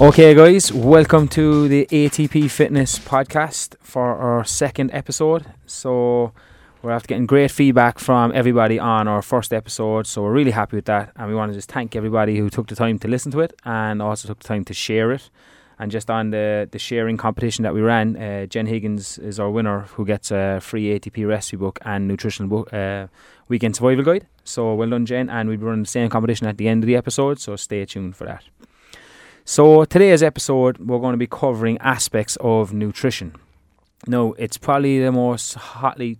Okay, guys, welcome to the ATP Fitness podcast for our second episode. So, we're after getting great feedback from everybody on our first episode, so we're really happy with that. And we want to just thank everybody who took the time to listen to it and also took the time to share it. And just on the, the sharing competition that we ran, uh, Jen Higgins is our winner who gets a free ATP recipe book and nutritional book, uh, weekend survival guide. So, well done, Jen. And we'll be running the same competition at the end of the episode, so stay tuned for that. So, today's episode, we're going to be covering aspects of nutrition. Now, it's probably the most hotly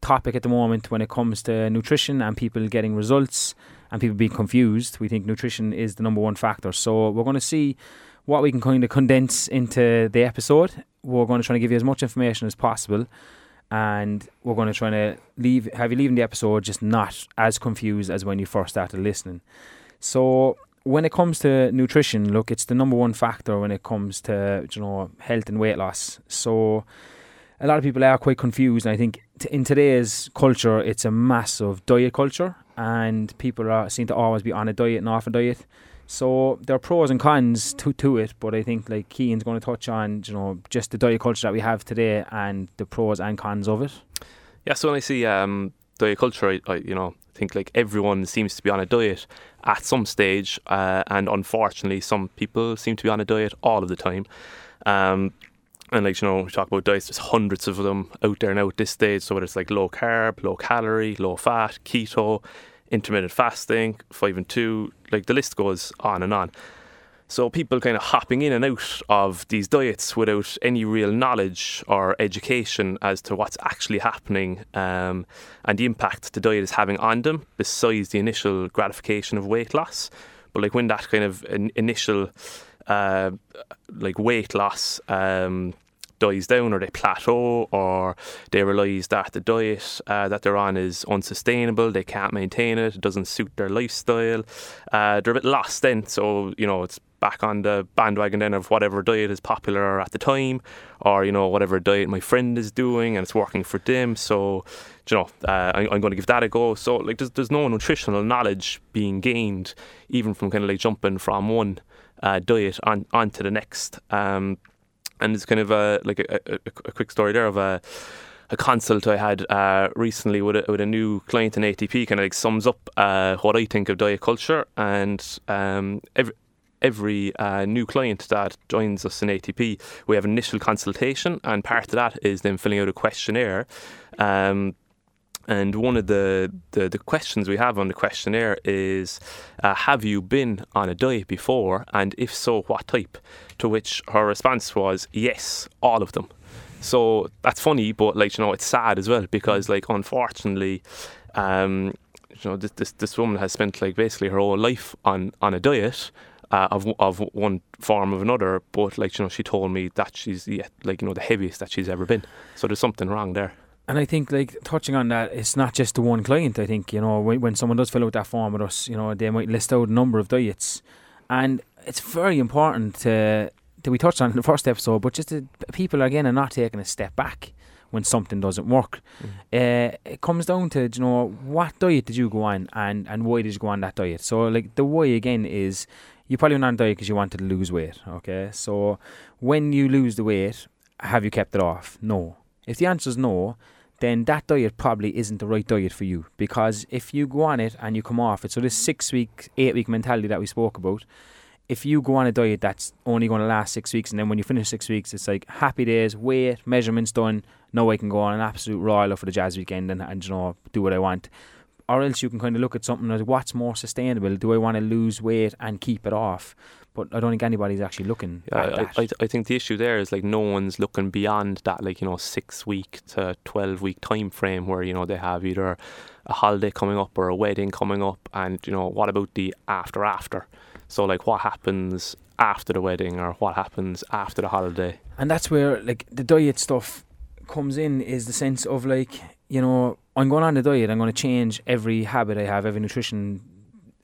topic at the moment when it comes to nutrition and people getting results and people being confused. We think nutrition is the number one factor. So, we're going to see what we can kind of condense into the episode. We're going to try to give you as much information as possible. And we're going to try to leave have you leaving the episode just not as confused as when you first started listening. So when it comes to nutrition, look, it's the number one factor when it comes to you know health and weight loss. So a lot of people are quite confused, and I think t- in today's culture, it's a massive diet culture, and people are seem to always be on a diet and off a diet. So there are pros and cons to to it, but I think like Keane's going to touch on you know just the diet culture that we have today and the pros and cons of it. Yeah, so when I see um, diet culture, I, I you know think like everyone seems to be on a diet at some stage, uh, and unfortunately, some people seem to be on a diet all of the time. Um, and like you know, we talk about diets. There's hundreds of them out there now at this stage. So whether it's like low carb, low calorie, low fat, keto, intermittent fasting, five and two, like the list goes on and on. So people kind of hopping in and out of these diets without any real knowledge or education as to what's actually happening um, and the impact the diet is having on them, besides the initial gratification of weight loss. But like when that kind of in- initial uh, like weight loss um, dies down or they plateau or they realise that the diet uh, that they're on is unsustainable, they can't maintain it, it doesn't suit their lifestyle, uh, they're a bit lost then. So, you know, it's back on the bandwagon then of whatever diet is popular at the time or, you know, whatever diet my friend is doing and it's working for them. So, you know, uh, I, am going to give that a go. So, like, there's, there's no nutritional knowledge being gained even from kind of like jumping from one uh, diet on onto the next. Um, and it's kind of a like a, a, a quick story there of a a consult I had uh, recently with a, with a new client in ATP kind of like sums up uh, what I think of diet culture and um, every every uh, new client that joins us in ATP, we have an initial consultation, and part of that is them filling out a questionnaire. Um, and one of the, the, the, questions we have on the questionnaire is uh, Have you been on a diet before? And if so, what type? To which her response was, Yes, all of them. So that's funny, but like, you know, it's sad as well because, like, unfortunately, um, you know, this, this, this woman has spent like basically her whole life on, on a diet. Uh, of of one form or another, but like you know, she told me that she's yeah, like you know the heaviest that she's ever been. So there's something wrong there. And I think, like touching on that, it's not just the one client. I think you know when, when someone does fill out that form with us, you know they might list out a number of diets, and it's very important to that we touched on in the first episode. But just that people again are not taking a step back when something doesn't work. Mm. Uh, it comes down to you know what diet did you go on and and why did you go on that diet. So like the why again is you probably went on a diet because you wanted to lose weight. Okay, so when you lose the weight, have you kept it off? No. If the answer is no, then that diet probably isn't the right diet for you. Because if you go on it and you come off it, so this six week, eight week mentality that we spoke about, if you go on a diet that's only going to last six weeks, and then when you finish six weeks, it's like happy days, weight, measurements done. No, I can go on an absolute royal for the jazz weekend and, and you know do what I want. Or else you can kind of look at something like what's more sustainable. Do I want to lose weight and keep it off? but I don't think anybody's actually looking yeah, at I, that. I, I think the issue there is like no one's looking beyond that, like you know, six week to twelve week time frame where you know they have either a holiday coming up or a wedding coming up, and you know what about the after after? So like what happens after the wedding or what happens after the holiday? And that's where like the diet stuff comes in is the sense of like you know I'm going on the diet. I'm going to change every habit I have, every nutrition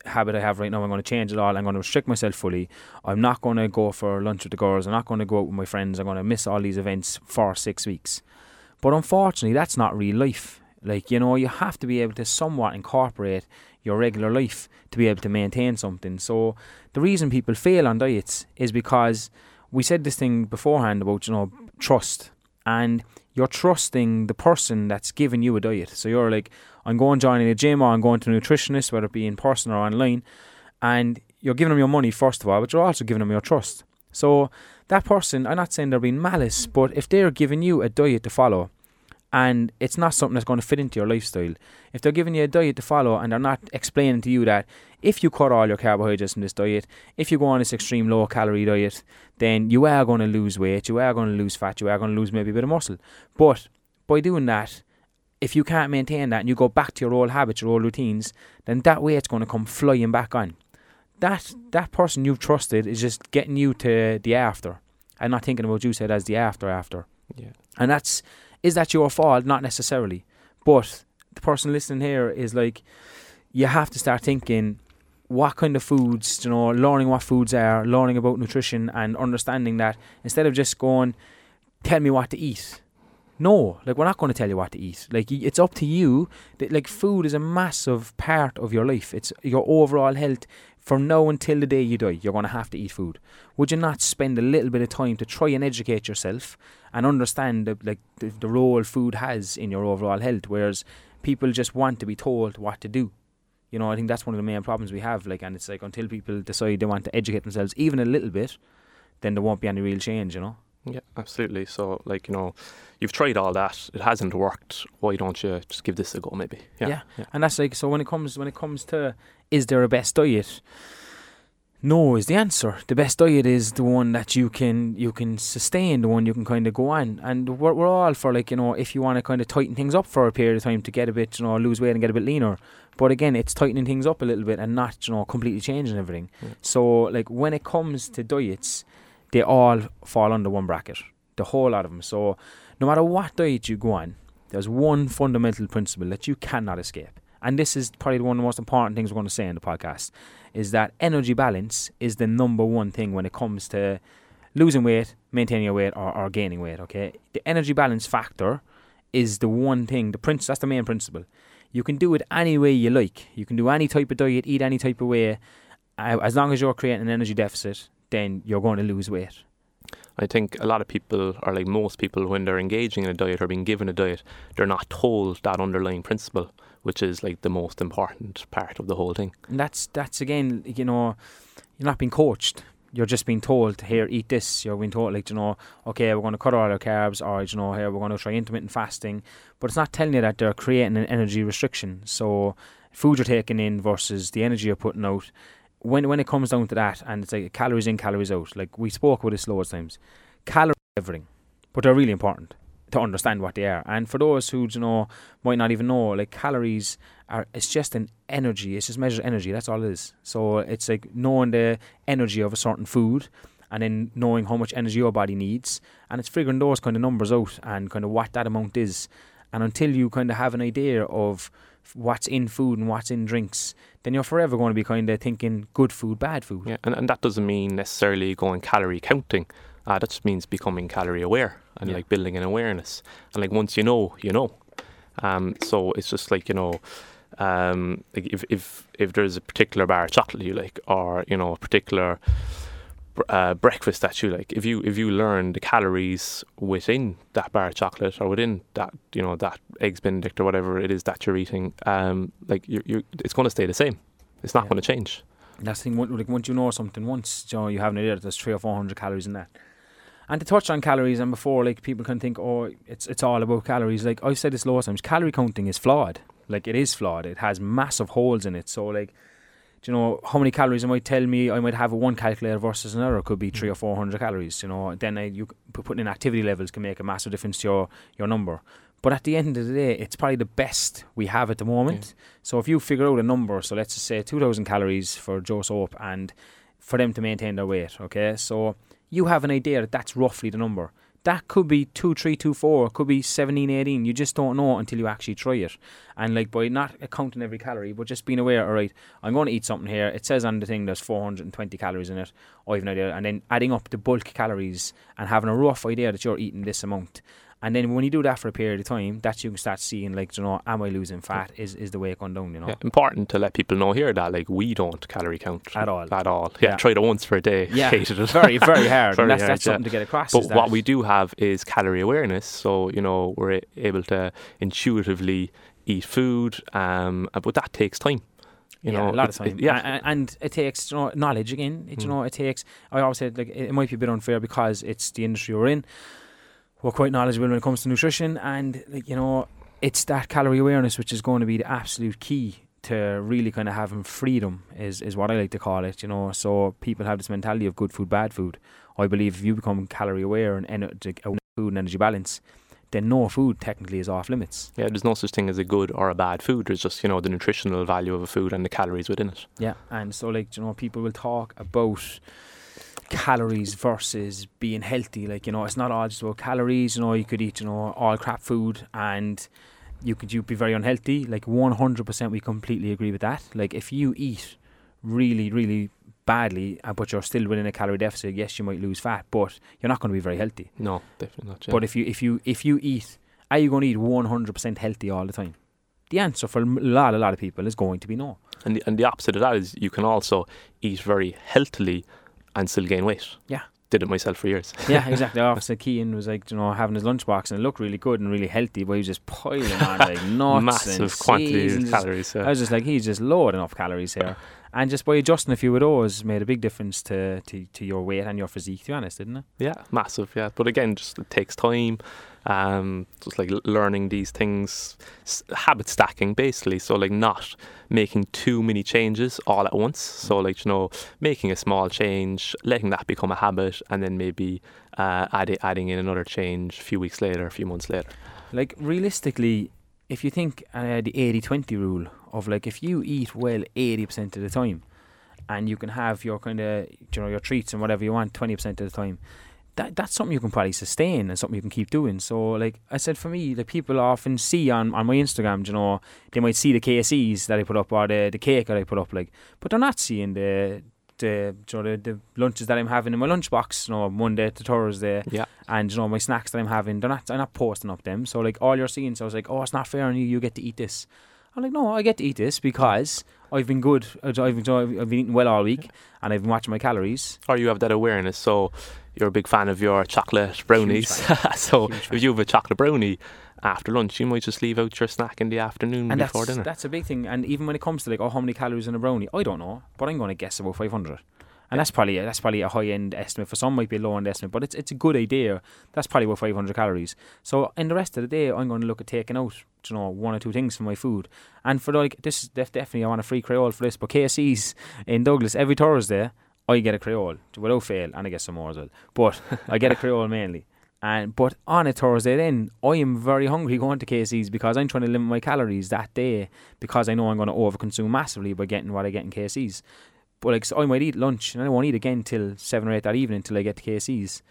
habit I have right now. I'm going to change it all. I'm going to restrict myself fully. I'm not going to go for lunch with the girls. I'm not going to go out with my friends. I'm going to miss all these events for six weeks. But unfortunately, that's not real life. Like, you know, you have to be able to somewhat incorporate your regular life to be able to maintain something. So the reason people fail on diets is because we said this thing beforehand about, you know, trust. And you're trusting the person that's giving you a diet. So you're like, I'm going joining a gym or I'm going to a nutritionist, whether it be in person or online, and you're giving them your money first of all, but you're also giving them your trust. So that person, I'm not saying they're being malice, but if they're giving you a diet to follow, and it's not something that's going to fit into your lifestyle. If they're giving you a diet to follow and they're not explaining to you that if you cut all your carbohydrates from this diet, if you go on this extreme low calorie diet, then you are going to lose weight, you are going to lose fat, you are going to lose maybe a bit of muscle. But by doing that, if you can't maintain that and you go back to your old habits, your old routines, then that weight's going to come flying back on. That that person you've trusted is just getting you to the after and not thinking about you said as the after after. Yeah. And that's is that your fault? Not necessarily. But the person listening here is like, you have to start thinking what kind of foods, you know, learning what foods are, learning about nutrition, and understanding that instead of just going, tell me what to eat. No, like we're not going to tell you what to eat. Like it's up to you. Like food is a massive part of your life. It's your overall health from now until the day you die, you're going to have to eat food. Would you not spend a little bit of time to try and educate yourself and understand the, like the, the role food has in your overall health? Whereas people just want to be told what to do. You know, I think that's one of the main problems we have. Like, and it's like until people decide they want to educate themselves even a little bit, then there won't be any real change. You know. Yeah, absolutely. So, like, you know, you've tried all that; it hasn't worked. Why don't you just give this a go? Maybe. Yeah. yeah. yeah. And that's like so when it comes when it comes to is there a best diet? No is the answer. The best diet is the one that you can you can sustain, the one you can kind of go on. And we're, we're all for like you know if you want to kind of tighten things up for a period of time to get a bit you know lose weight and get a bit leaner. But again, it's tightening things up a little bit and not you know completely changing everything. Yeah. So like when it comes to diets, they all fall under one bracket, the whole lot of them. So no matter what diet you go on, there's one fundamental principle that you cannot escape and this is probably one of the most important things we're going to say in the podcast, is that energy balance is the number one thing when it comes to losing weight, maintaining your weight, or, or gaining weight. Okay, the energy balance factor is the one thing. The prince that's the main principle. You can do it any way you like. You can do any type of diet, eat any type of way, as long as you're creating an energy deficit. Then you're going to lose weight. I think a lot of people, or like most people, when they're engaging in a diet or being given a diet, they're not told that underlying principle which is like the most important part of the whole thing. And that's that's again, you know, you're not being coached. You're just being told, here, eat this. You're being told, like, you know, okay, we're going to cut all our carbs, or, you know, here, we're going to try intermittent fasting. But it's not telling you that they're creating an energy restriction. So, food you're taking in versus the energy you're putting out. When when it comes down to that, and it's like calories in, calories out, like we spoke about this loads times, calories everything, but they're really important to understand what they are. And for those who you know might not even know, like calories are it's just an energy. It's just measured energy. That's all it is. So it's like knowing the energy of a certain food and then knowing how much energy your body needs and it's figuring those kind of numbers out and kind of what that amount is. And until you kind of have an idea of what's in food and what's in drinks, then you're forever going to be kind of thinking good food, bad food. Yeah, and, and that doesn't mean necessarily going calorie counting. Uh, that just means becoming calorie aware and yeah. like building an awareness. And like once you know, you know. Um, so it's just like you know, um, like if if if there's a particular bar of chocolate you like, or you know, a particular uh, breakfast that you like, if you if you learn the calories within that bar of chocolate or within that you know that eggs Benedict or whatever it is that you're eating, um, like you you it's going to stay the same. It's not yeah. going to change. That's the thing. Like once you know something, once you know you have an idea that there's three or four hundred calories in that and to touch on calories, and before like people can think, oh, it's it's all about calories. Like I've said this lots of times, calorie counting is flawed. Like it is flawed. It has massive holes in it. So like, do you know, how many calories it might tell me I might have one calculator versus another It could be mm. three or four hundred calories. You know, then I, you putting in activity levels can make a massive difference to your your number. But at the end of the day, it's probably the best we have at the moment. Yeah. So if you figure out a number, so let's just say 2,000 calories for Joe Soap and for them to maintain their weight, okay? So you have an idea that that's roughly the number. That could be 2, 3, 2, 4, could be 17, 18. You just don't know until you actually try it. And like by not counting every calorie, but just being aware, all right, I'm going to eat something here. It says on the thing there's 420 calories in it. I have an idea. And then adding up the bulk calories and having a rough idea that you're eating this amount. And then when you do that for a period of time, that's you can start seeing like you know, am I losing fat? Is is the way it going down? You know, Yeah, important to let people know here that like we don't calorie count At all. At all. Yeah, Yeah. tried it once for a day. Yeah. hated it. very very hard. Very and that's hard, that's something to get across. But what we do have is calorie awareness. So you know we're able to intuitively eat food, um, uh, but that takes time. You yeah, know, a lot of time. it- yeah, A- a- and, it takes you know knowledge again. It, you Mm. know, it takes. I always said like it might be a bit unfair because it's the industry we're in. We're quite knowledgeable when it comes to nutrition, and like you know, it's that calorie awareness which is going to be the absolute key to really kind of having freedom. Is is what I like to call it. You know, so people have this mentality of good food, bad food. I believe if you become calorie aware and energy, food and energy balance, then no food technically is off limits. yeah. There's no such thing as a good or a bad food. There's just you know the nutritional value of a food and the calories within it. Yeah, and so like you know, people will talk about calories versus being healthy. Like you know, it's not all just about calories. You know, you could eat you know all crap food and you could you be very unhealthy. Like one hundred percent, we completely agree with that. Like if you eat really really badly, uh, but you're still within a calorie deficit, yes, you might lose fat, but you're not going to be very healthy. No, definitely not. Yeah. But if you if you if you eat, are you going to eat one hundred percent healthy all the time? The answer for a lot a lot of people is going to be no. and the, and the opposite of that is you can also eat very healthily and still gain weight. Yeah. Did it myself for years. Yeah, exactly. Officer Keane was like, you know, having his lunchbox and it looked really good and really healthy, but he was just piling on like nuts and Massive quantities of calories. I was just like, he's just loading off calories here. And just by adjusting a few of those made a big difference to, to, to your weight and your physique, to be honest, didn't it? Yeah, massive. Yeah, but again, just it takes time. Um, just like learning these things, habit stacking basically. So like not making too many changes all at once. So like you know, making a small change, letting that become a habit, and then maybe uh, adding adding in another change a few weeks later, a few months later. Like, realistically, if you think uh, the 80 20 rule of like, if you eat well 80% of the time and you can have your kind of, you know, your treats and whatever you want 20% of the time, that that's something you can probably sustain and something you can keep doing. So, like I said, for me, like people often see on, on my Instagram, you know, they might see the KC's that I put up or the, the cake that I put up, like, but they're not seeing the the, you know, the the lunches that I'm having in my lunchbox, you know, Monday to Thursday, Yeah, and you know my snacks that I'm having, they're not I'm not posting up them. So like all you're seeing, so I was like, oh, it's not fair on you. You get to eat this. I'm like, no, I get to eat this because I've been good. I've, I've, I've been eating well all week, and I've been watching my calories. or you have that awareness. So you're a big fan of your chocolate brownies. so Huge if you have a chocolate brownie after lunch, you might just leave out your snack in the afternoon And before that's dinner. that's a big thing. And even when it comes to like, oh, how many calories in a brownie? I don't know, but I'm going to guess about 500. And that's probably that's probably a high end estimate. For some, might be a low end estimate, but it's it's a good idea. That's probably about 500 calories. So in the rest of the day, I'm going to look at taking out, you know, one or two things from my food. And for like this, is def- definitely I want a free Creole for this. But KC's in Douglas every Thursday, I get a Creole without fail, and I get some more as well. But I get a Creole mainly. And but on a Thursday, then I am very hungry going to KC's because I'm trying to limit my calories that day because I know I'm going to overconsume massively by getting what I get in KC's. But like so I might eat lunch and I won't eat again till seven or eight that evening until I get to KC's.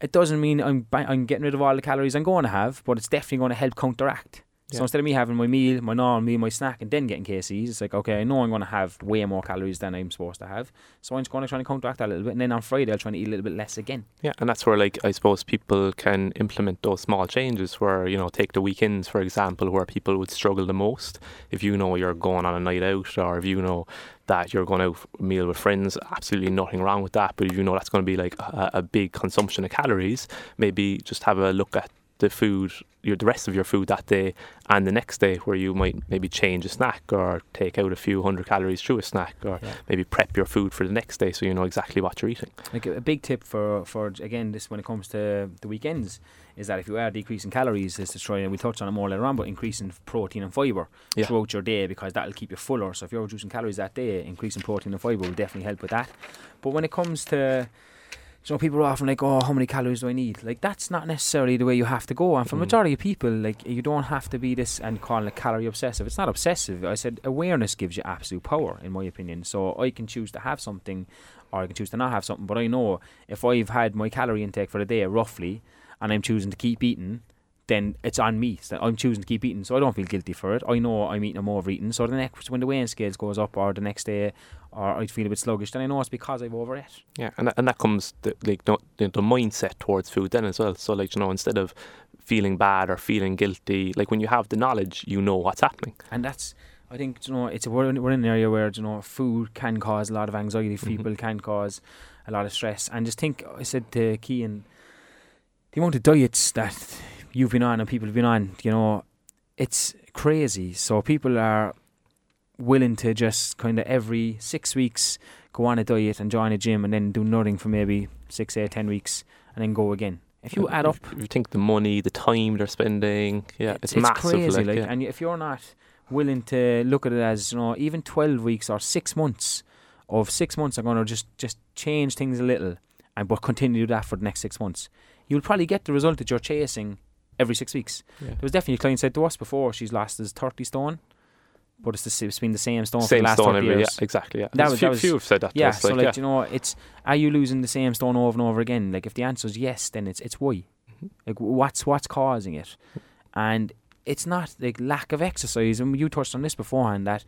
It doesn't mean I'm I'm getting rid of all the calories I'm going to have, but it's definitely going to help counteract. So instead of me having my meal, my normal meal, my snack, and then getting KC's, it's like okay, I know I'm going to have way more calories than I'm supposed to have. So I'm just going to try and counteract that a little bit, and then on Friday I'll try and eat a little bit less again. Yeah, and that's where like I suppose people can implement those small changes where, you know, take the weekends for example where people would struggle the most. If you know you're going on a night out or if you know that you're going out for a meal with friends, absolutely nothing wrong with that. But if you know that's going to be like a, a big consumption of calories, maybe just have a look at the food, your the rest of your food that day and the next day where you might maybe change a snack or take out a few hundred calories through a snack or Yeah. maybe prep your food for the next day so you know exactly what you're eating. Like a, big tip for for again this when it comes to the weekends is that if you are decreasing calories is to try and we touched on it more later on but increasing protein and fiber Yeah. throughout your day because that'll keep you fuller so if you're reducing calories that day increasing protein and fiber will definitely help with that but when it comes to know, people are often like, "Oh, how many calories do I need?" Like that's not necessarily the way you have to go. And for Mm. majority of people, like you don't have to be this and calling it calorie obsessive. It's not obsessive. I said awareness gives you absolute power, in my opinion. So I can choose to have something, or I can choose to not have something. But I know if I've had my calorie intake for the day roughly, and I'm choosing to keep eating, then it's on me. So I'm choosing to keep eating, so I don't feel guilty for it. I know I'm eating, I'm overeating. So the next when the weighing scales goes up, or the next day, or I feel a bit sluggish, then I know it's because I've overate. Yeah, and that, and that comes the, like the, the the mindset towards food then as well. So like you know, instead of feeling bad or feeling guilty. Like when you have the knowledge, you know what's happening. and that's I think you know it's a, we're in, we're in an area where you know food can cause a lot of anxiety for Mhm. people, can cause a lot of stress, and just think I said to Keane, the amount of diets that you've been on and people have been on, you know, it's crazy. So people are willing to just kind of every six weeks go on a diet and join a gym and then do nothing for maybe six, eight, ten weeks and then go again. If you uh, add up if you think the money, the time they're spending, yeah, it's, it's massive. crazy. like, Like, yeah. and if you're not willing to look at it as you know, even twelve weeks or six months of six months are going to just just change things a little, and but continue to do that for the next six months, you'll probably get the result that you're chasing every six weeks. Yeah. There was definitely a client said to us before she's lost his thirty stone, but it's, the, it's been the same stone for the last stone thirty every, yeah, years. exactly. Yeah, That There's was- few, that was- few have said that. Yeah, us, so like, yeah. you know, it's are you losing the same stone over and over again? Like if the answer is yes, then it's it's why. Mhm. Like what's what's causing it, and it's not like lack of exercise. And you touched on this beforehand that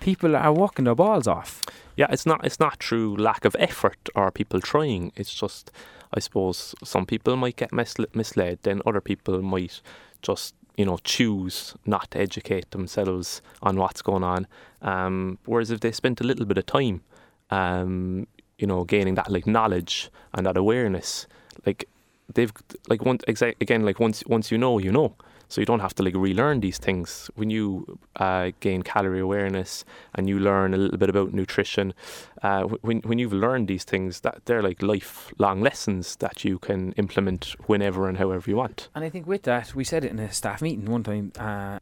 people are walking their balls off. Yeah, it's not it's not through lack of effort or people trying. It's just I suppose some people might get misle- misled, then other people might just you know choose not to educate themselves on what's going on. Um, whereas if they spent a little bit of time, um, you know, gaining that like knowledge and that awareness, like they've like one exa- again like once once you know you know. So you don't have to like relearn these things when you uh, gain calorie awareness and you learn a little bit about nutrition. Uh, when when you've learned these things, that they're like lifelong lessons that you can implement whenever and however you want. And I think with that, we said it in a staff meeting one time. Uh,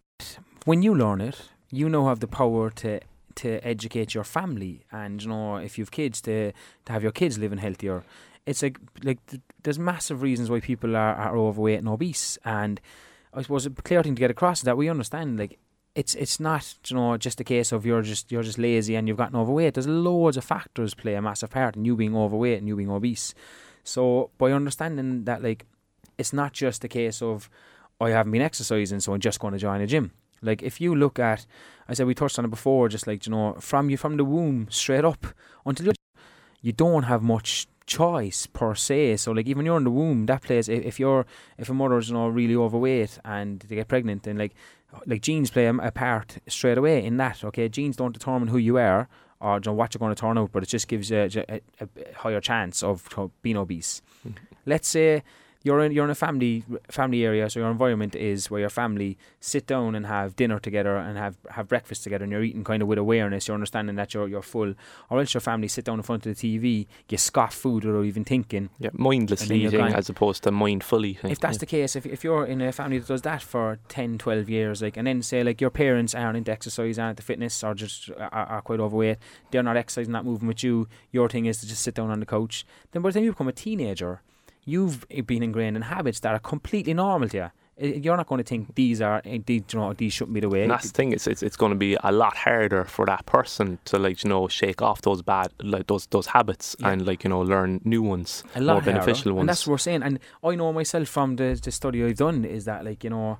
when you learn it, you now have the power to to educate your family, and you know if you have kids, to to have your kids living healthier. It's like like th- there's massive reasons why people are, are overweight and obese, and I suppose a clear thing to get across is that we understand like. It's it's not you know just a case of you're just you're just lazy and you've gotten overweight. There's loads of factors play a massive part in you being overweight and you being obese. So by understanding that like it's not just a case of I haven't been exercising, so I'm just going to join a gym. Like if you look at, I said we touched on it before, just like you know, from you from the womb straight up until you don't have much choice per se. So like even you're in the womb, that plays. If, if you're if a mother's you know really overweight and they get pregnant, then like like genes play a, a part straight away in that. Okay, genes don't determine who you are or you know, what you're going to turn out, but it just gives you a, a, a higher chance of being obese. Mhm. Let's say you're in you're in a family family area, so your environment is where your family sit down and have dinner together and have, have breakfast together, and you're eating kind of with awareness. You're understanding that you're you're full, or else your family sit down in front of the TV, you scoff food without even thinking. Yeah, mindlessly eating as opposed to mindfully eating. If that's the case, if, if you're in a family that does that for 10, 12 years, like, and then say like your parents aren't into exercise, aren't into fitness, or just are, are quite overweight, they're not exercising, not moving with you. Your thing is to just sit down on the couch. Then by the time you become a teenager, you've been ingrained in habits that are completely normal to you. You're not going to think these are eh, these, you know, these shouldn't be the way. And that's the thing. It's, it's it's going to be a lot harder for that person to like you know shake off those bad like those those habits Yeah. and like you know learn new ones. a lot more harder. beneficial ones. And that's what we're saying. And I know myself from the, the study I've done is that like you know,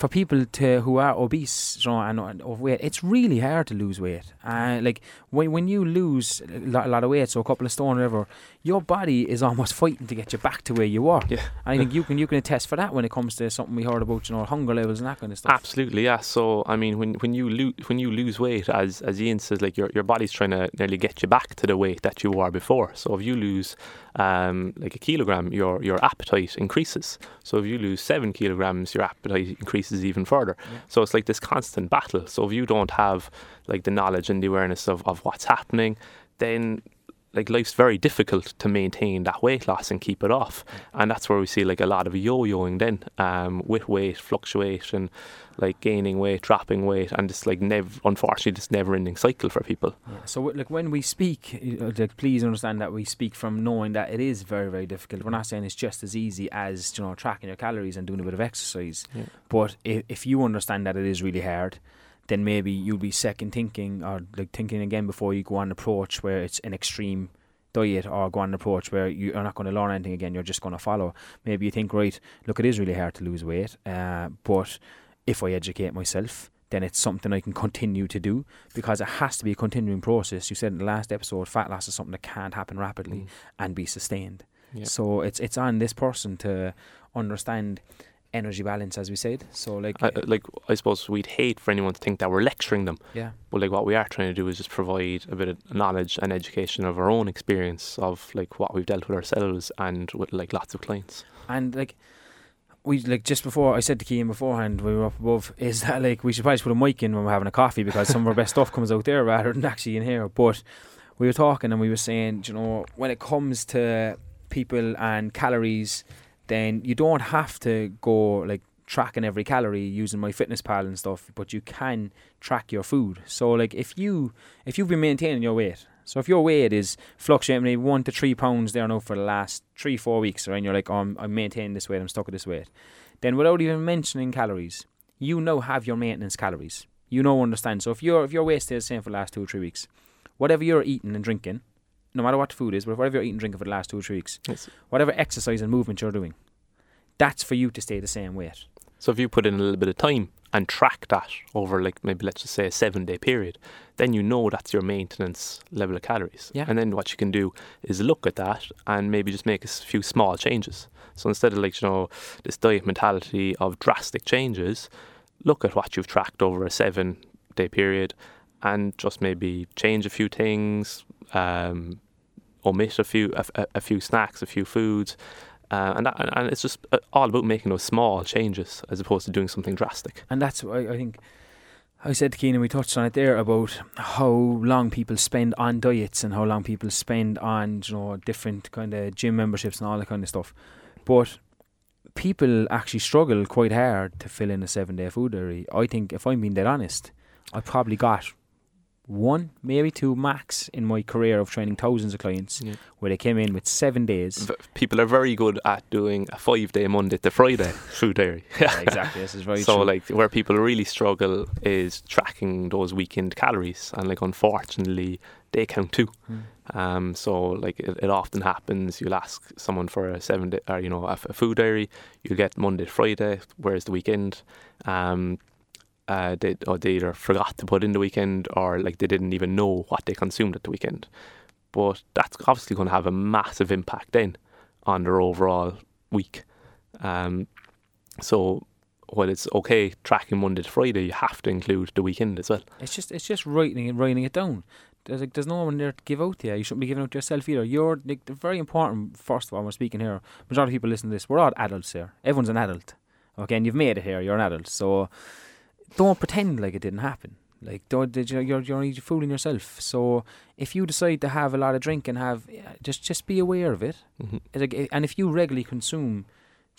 for people to who are obese you know, and, and overweight, it's really hard to lose weight. Uh, like when when you lose a lot, a lot of weight, so a couple of stone or whatever, your body is almost fighting to get you back to where you were. Yeah. And I think you can you can attest for that when it comes to something we heard about, you know, hunger levels and that kind of stuff. Absolutely, yeah. So I mean, when when you lose when you lose weight, as as Ian says, like your your body's trying to nearly get you back to the weight that you were before. So if you lose um, like a kilogram, your your appetite increases. So if you lose seven kilograms, your appetite increases even further. Yeah. So it's like this constant battle. So if you don't have like the knowledge and the awareness of, of what's happening, then like life's very difficult to maintain that weight loss and keep it off. And that's where we see like a lot of yo-yoing then um, with weight fluctuation, like gaining weight, dropping weight, and it's like never, unfortunately, this never-ending cycle for people. Yeah. So, w- like when we speak, uh, like please understand that we speak from knowing that it is very, very difficult. We're not saying it's just as easy as you know tracking your calories and doing a bit of exercise. Yeah. But if, if you understand that it is really hard, then maybe you'll be second thinking or like thinking again before you go on an approach where it's an extreme diet or go on an approach where you are not going to learn anything again. You're just going to follow. Maybe you think, right, look, it is really hard to lose weight, uh, but if I educate myself, then it's something I can continue to do because it has to be a continuing process. You said in the last episode, fat loss is something that can't happen rapidly and be sustained. Yeah. So it's it's on this person to understand energy balance, as we said. So like, I, uh, like I suppose we'd hate for anyone to think that we're lecturing them, yeah, but like what we are trying to do is just provide a bit of knowledge and education of our own experience of like what we've dealt with ourselves and with like lots of clients. and like. We like just before I said to Keane beforehand we were up above is that like we should probably put a mic in when we're having a coffee because some of our best stuff comes out there rather than actually in here. But we were talking and we were saying, you know, when it comes to people and calories, then you don't have to go like tracking every calorie using MyFitnessPal and stuff, but you can track your food. So like if you if you've been maintaining your weight, so if your weight is fluctuating maybe one to three pounds there now for the last three, four weeks, right, and you're like, oh, I'm, I'm maintaining this weight, I'm stuck at this weight, then without even mentioning calories, you now have your maintenance calories. You know understand. So if your if your weight stays the same for the last two or three weeks, whatever you're eating and drinking, no matter what the food is, but whatever you're eating and drinking for the last two or three weeks, Yes. whatever exercise and movement you're doing, that's for you to stay the same weight. So if you put in a little bit of time and track that over like maybe let's just say a seven day period, then you know that's your maintenance level of calories. Yeah. And then what you can do is look at that and maybe just make a few small changes. So instead of like, you know, this diet mentality of drastic changes, look at what you've tracked over a seven day period and just maybe change a few things, um, omit a few a, a- few snacks, a few foods, uh, and that, and it's just uh, all about making those small changes as opposed to doing something drastic. And that's why I think I said to Keenan, we touched on it there about how long people spend on diets and how long people spend on you know different kind of gym memberships and all that kind of stuff. But people actually struggle quite hard to fill in a seven day food diary. I think if I'm being dead honest, I probably got one, maybe two max in my career of training thousands of clients Yeah. where they came in with seven days. V- People are very good at doing a five day Monday to Friday food diary. Yeah, exactly. This is very so true. like where people really struggle is tracking those weekend calories and like unfortunately they count too. Mm. Um, so like it, it often happens. You'll ask someone for a seven day or you know a food diary. You'll get Monday to Friday. Where's the weekend? Um, uh, they or they either forgot to put in the weekend or like they didn't even know what they consumed at the weekend. But that's obviously going to have a massive impact then on their overall week. Um, so while it's okay tracking Monday to Friday, you have to include the weekend as well. It's just it's just writing it writing it down. There's like there's no one there to give out to you. You shouldn't be giving out to yourself either. You're like very important. First of all, we're speaking here. Majority of people listening to this, we're all adults here. Everyone's an adult. Okay, and you've made it here. You're an adult. So don't pretend like it didn't happen. Like don't you know, you're you're fooling yourself. So if you decide to have a lot of drink and have just just be aware of it. hmm and if you regularly consume,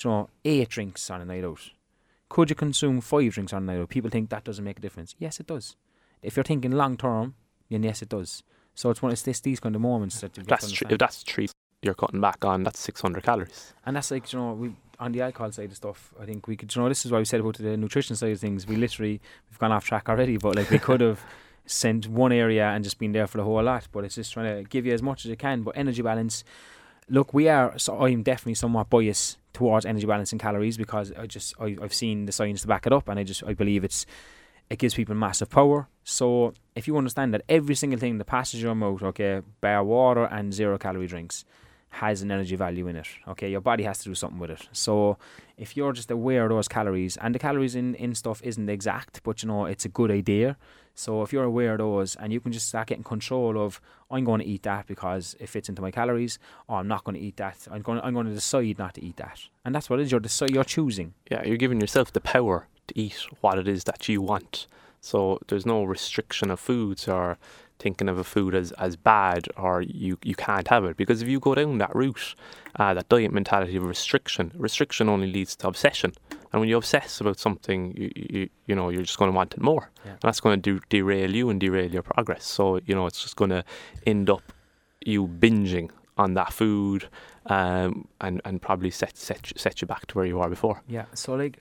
you know, eight drinks on a night out, could you consume five drinks on a night out? People think that doesn't make a difference. Yes, it does. If you're thinking long term, then yes, it does. So it's one it's this, these kind of moments that you've got to That's tr- if that's three you're cutting back on. That's 600 calories. and that's like you know we on the alcohol side of stuff. I think we could. You know, this is why we said about the nutrition side of things. We literally we've gone off track already, but like we could have sent one area and just been there for the whole lot. But it's just trying to give you as much as you can. But energy balance. Look, we are. So I'm definitely somewhat biased towards energy balance and calories because I just I, I've seen the science to back it up, and I just I believe it's it gives people massive power. So if you understand that every single thing that passes your mouth, okay, bar water and zero calorie drinks, has an energy value in it. Okay, your body has to do something with it. So if you're just aware of those calories, and the calories in, in stuff isn't exact, but you know it's a good idea. So if you're aware of those, and you can just start getting control of, I'm going to eat that because it fits into my calories, or I'm not going to eat that. I'm going, I'm going to decide not to eat that, and that's what it is. You're decide, you're choosing. Yeah, you're giving yourself the power to eat what it is that you want. So there's no restriction of foods or thinking of a food as, as bad or you, you can't have it. Because if you go down that route, uh, that diet mentality of restriction, restriction only leads to obsession. And when you obsess about something, you, you, you know, you're just going to want it more. Yeah. And that's going to do, derail you and derail your progress. So, you know, it's just going to end up you binging on that food um, and, and probably set, set, set you back to where you were before. Yeah. So like,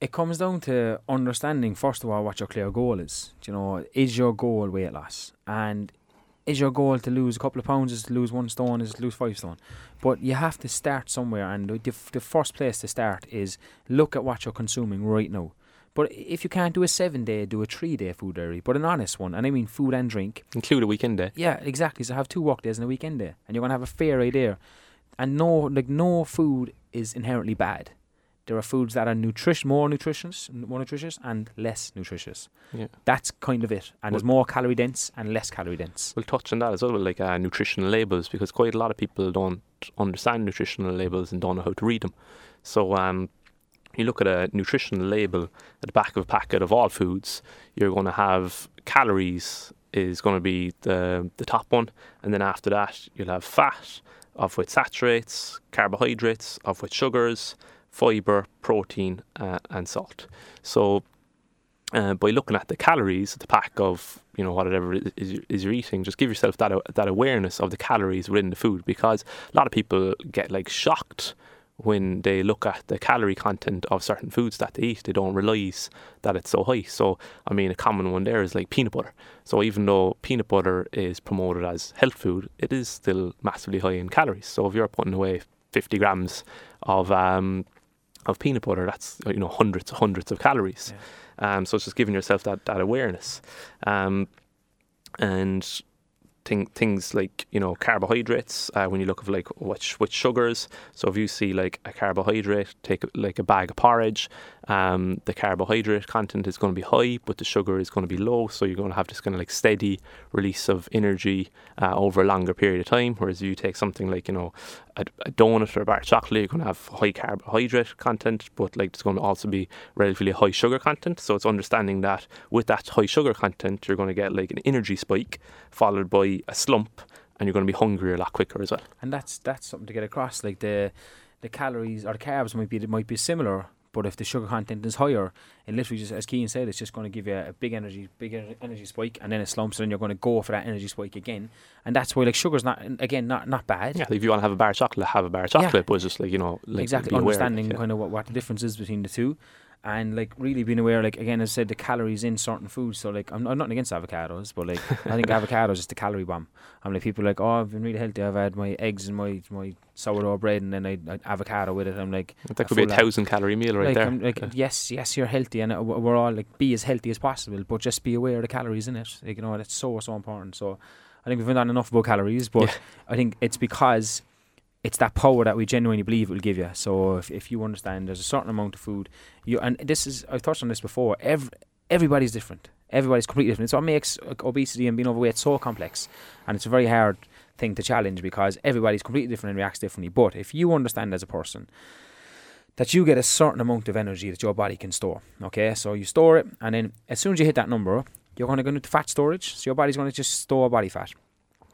it comes down to understanding first of all what your clear goal is. Do You know, is your goal weight loss, and is your goal to lose a couple of pounds, is to lose one stone, is to lose five stone. But you have to start somewhere, and the, the first place to start is look at what you're consuming right now. But if you can't do a seven day, do a three day food diary, but an honest one, and I mean food and drink. Include a weekend day. Yeah, exactly. So have two work days and a weekend day, and you're gonna have a fair idea. And no, like no food is inherently bad. There are foods that are nutrition more nutritious, more nutritious, and less nutritious. Yeah. That's kind of it. And there's more calorie dense and less calorie dense. We'll touch on that as well like uh, nutritional labels because quite a lot of people don't understand nutritional labels and don't know how to read them. So um, you look at a nutritional label at the back of a packet of all foods, you're going to have calories is going to be the the top one, and then after that you'll have fat, of which saturates, carbohydrates, of which sugars, fiber, protein, uh, and salt. So uh, by looking at the calories the pack of you know whatever is, is you're eating, just give yourself that that awareness of the calories within the food because a lot of people get like shocked when they look at the calorie content of certain foods that they eat, they don't realise that it's so high. So, I mean, a common one there is like peanut butter. So, even though peanut butter is promoted as health food, it is still massively high in calories. So, if you're putting away 50 grams of um, of peanut butter, that's you know hundreds hundreds of calories. Yeah. Um, so, it's just giving yourself that that awareness. Um, and thing, things like you know carbohydrates uh, when you look at like which which sugars. So if you see like a carbohydrate take like a bag of porridge um, the carbohydrate content is going to be high but the sugar is going to be low. So you're going to have this kind of like steady release of energy uh, over a longer period of time. Whereas if you take something like you know a, a donut or a bar of chocolate you're going to have high carbohydrate content but like it's going to also be relatively high sugar content. So it's understanding that with that high sugar content you're going to get like an energy spike followed by a slump, and you're going to be hungry a lot quicker as well. And that's that's something to get across. Like the the calories or the carbs might be might be similar, but if the sugar content is higher, it literally just as Keane said, it's just going to give you a big energy, big energy spike, and then it slumps, and then you're going to go for that energy spike again. And that's why like sugar's not again not not bad. Yeah, if you want to have a bar of chocolate, have a bar of chocolate, yeah. but it's just like you know, like exactly understanding yeah. kind of what, what the difference is between the two and like really being aware like again as I said the calories in certain foods. So like I'm, I'm not against avocados but like I think avocados is the calorie bomb. I'm like people like oh I've been really healthy. I've had my eggs and my my sourdough bread and then I, I avocado with it. I'm like that could be a thousand calorie meal right like, there. I'm like yeah. yes yes you're healthy and uh, we're all like be as healthy as possible but just be aware of the calories in it. Like, you know that's so so important. So I think we've done enough about calories but yeah. I think it's because it's that power that we genuinely believe it will give you. So if, if you understand there's a certain amount of food, you and this is I've touched on this before. Every, everybody's different. Everybody's completely different. It's what makes obesity and being overweight so complex, and it's a very hard thing to challenge because everybody's completely different and reacts differently. But if you understand as a person that you get a certain amount of energy that your body can store, okay, so you store it, and then as soon as you hit that number, you're going to go into fat storage. So your body's going to just store body fat.